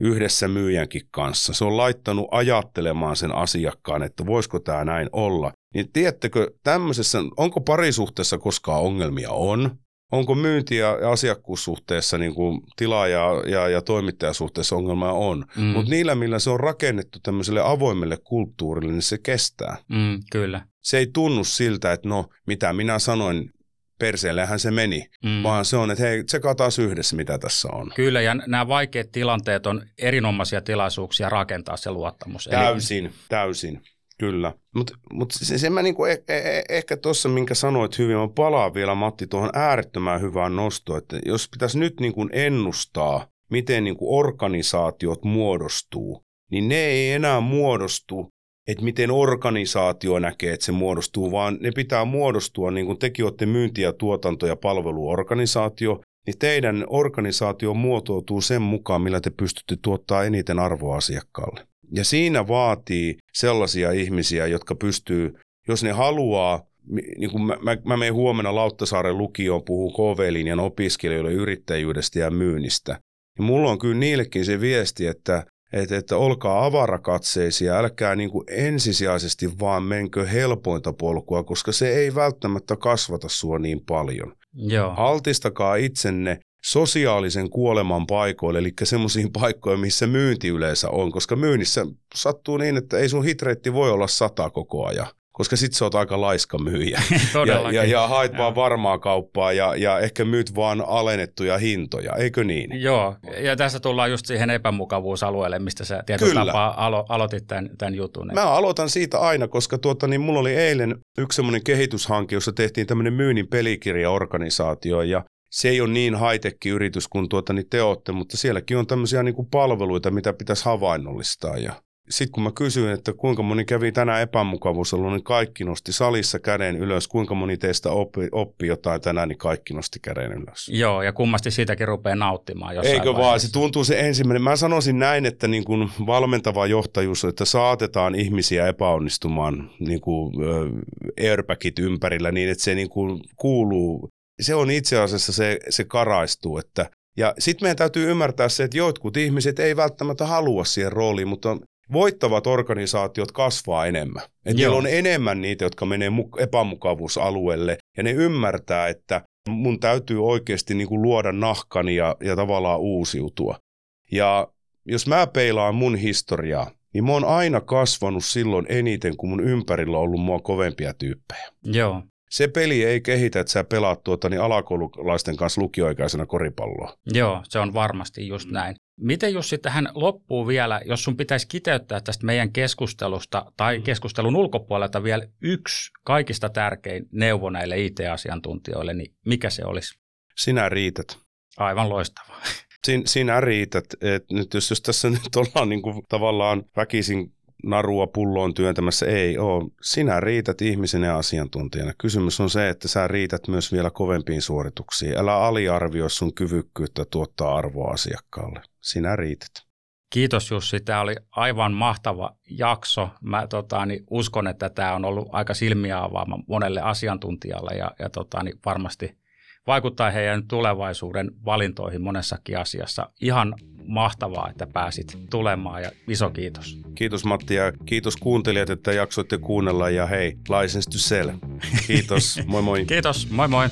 yhdessä myyjänkin kanssa. Se on laittanut ajattelemaan sen asiakkaan, että voisiko tämä näin olla. Niin tiedättekö, tämmöisessä, onko parisuhteessa koskaan ongelmia? On. Onko myynti- ja asiakkuussuhteessa niin kuin tila- ja, ja, ja toimittajasuhteessa ongelmaa on. Mm. Mutta niillä, millä se on rakennettu tämmöiselle avoimelle kulttuurille, niin se kestää. Mm, kyllä. Se ei tunnu siltä, että no, mitä minä sanoin, perseellehän se meni, mm. vaan se on, että hei, tsekaa taas yhdessä, mitä tässä on. Kyllä, ja nämä vaikeat tilanteet on erinomaisia tilaisuuksia rakentaa se luottamus. Täysin, Eli... täysin. Kyllä, mutta mut se, se mä niinku eh, eh, ehkä tuossa, minkä sanoit hyvin, mä palaan vielä Matti tuohon äärettömään hyvään nostoon, että jos pitäisi nyt niinku ennustaa, miten niinku organisaatiot muodostuu, niin ne ei enää muodostu, että miten organisaatio näkee, että se muodostuu, vaan ne pitää muodostua, niin kuin tekin olette myynti- ja tuotanto- ja palveluorganisaatio, niin teidän organisaatio muotoutuu sen mukaan, millä te pystytte tuottaa eniten arvoa asiakkaalle. Ja siinä vaatii sellaisia ihmisiä, jotka pystyy, jos ne haluaa, niin kuin mä, mä, mä menen huomenna Lauttasaaren lukioon, puhuu KV-linjan opiskelijoille yrittäjyydestä ja myynnistä. Ja mulla on kyllä niillekin se viesti, että, että, että olkaa avarakatseisia, älkää niin kuin ensisijaisesti vaan menkö helpointa polkua, koska se ei välttämättä kasvata sua niin paljon. Joo. Altistakaa itsenne sosiaalisen kuoleman paikoille, eli semmoisiin paikkoihin, missä myynti yleensä on, koska myynnissä sattuu niin, että ei sun hitreitti voi olla sata koko ajan koska sit sä oot aika laiska myyjä. <laughs> ja, ja, ja haet ja. vaan varmaa kauppaa ja, ja ehkä myyt vaan alennettuja hintoja, eikö niin? Joo, ja tässä tullaan just siihen epämukavuusalueelle, mistä sä tietyllä Kyllä. tapaa alo, aloitit tämän, tämän jutun. Mä aloitan siitä aina, koska tuota, niin mulla oli eilen yksi semmoinen kehityshanke, jossa tehtiin tämmöinen myynnin pelikirjaorganisaatio ja se ei ole niin high yritys kuin tuota, niin te olette, mutta sielläkin on tämmöisiä niin kuin palveluita, mitä pitäisi havainnollistaa. Ja sitten kun mä kysyin, että kuinka moni kävi tänään epämukavuusalueella, niin kaikki nosti salissa käden ylös. Kuinka moni teistä oppi, oppi jotain tänään, niin kaikki nosti käden ylös. Joo, ja kummasti siitäkin rupeaa nauttimaan jossain Eikö vaiheessa. vaan, se tuntuu se ensimmäinen. Mä sanoisin näin, että niin kuin valmentava johtajuus, että saatetaan ihmisiä epäonnistumaan niin kuin, airbagit ympärillä niin, että se niin kuin kuuluu se on itse asiassa se, se karaistuu. Että, ja sitten meidän täytyy ymmärtää se, että jotkut ihmiset ei välttämättä halua siihen rooliin, mutta voittavat organisaatiot kasvaa enemmän. Että niillä on enemmän niitä, jotka menee epämukavuusalueelle ja ne ymmärtää, että mun täytyy oikeasti niin kuin luoda nahkani ja, ja tavallaan uusiutua. Ja jos mä peilaan mun historiaa, niin mä oon aina kasvanut silloin eniten, kun mun ympärillä on ollut mua kovempia tyyppejä. Joo se peli ei kehitä, että sä pelaat tuota, niin alakoululaisten kanssa lukioikäisenä koripalloa. Joo, se on varmasti just näin. Miten Jussi tähän loppuu vielä, jos sun pitäisi kiteyttää tästä meidän keskustelusta tai mm. keskustelun ulkopuolelta vielä yksi kaikista tärkein neuvo näille IT-asiantuntijoille, niin mikä se olisi? Sinä riität. Aivan loistavaa. Sin, sinä riität. Et nyt jos, jos tässä nyt ollaan niin kuin tavallaan väkisin narua pulloon työntämässä. Ei ole. Sinä riität ihmisenä ja asiantuntijana. Kysymys on se, että sä riität myös vielä kovempiin suorituksiin. Älä aliarvioi sun kyvykkyyttä tuottaa arvoa asiakkaalle. Sinä riität. Kiitos Jussi, tämä oli aivan mahtava jakso. Mä tota, niin uskon, että tämä on ollut aika silmiä avaama monelle asiantuntijalle ja, ja tota, niin varmasti vaikuttaa heidän tulevaisuuden valintoihin monessakin asiassa. Ihan mahtavaa, että pääsit tulemaan ja iso kiitos. Kiitos Matti ja kiitos kuuntelijat, että jaksoitte kuunnella ja hei, license to sell. Kiitos, moi moi. <laughs> kiitos, moi moi.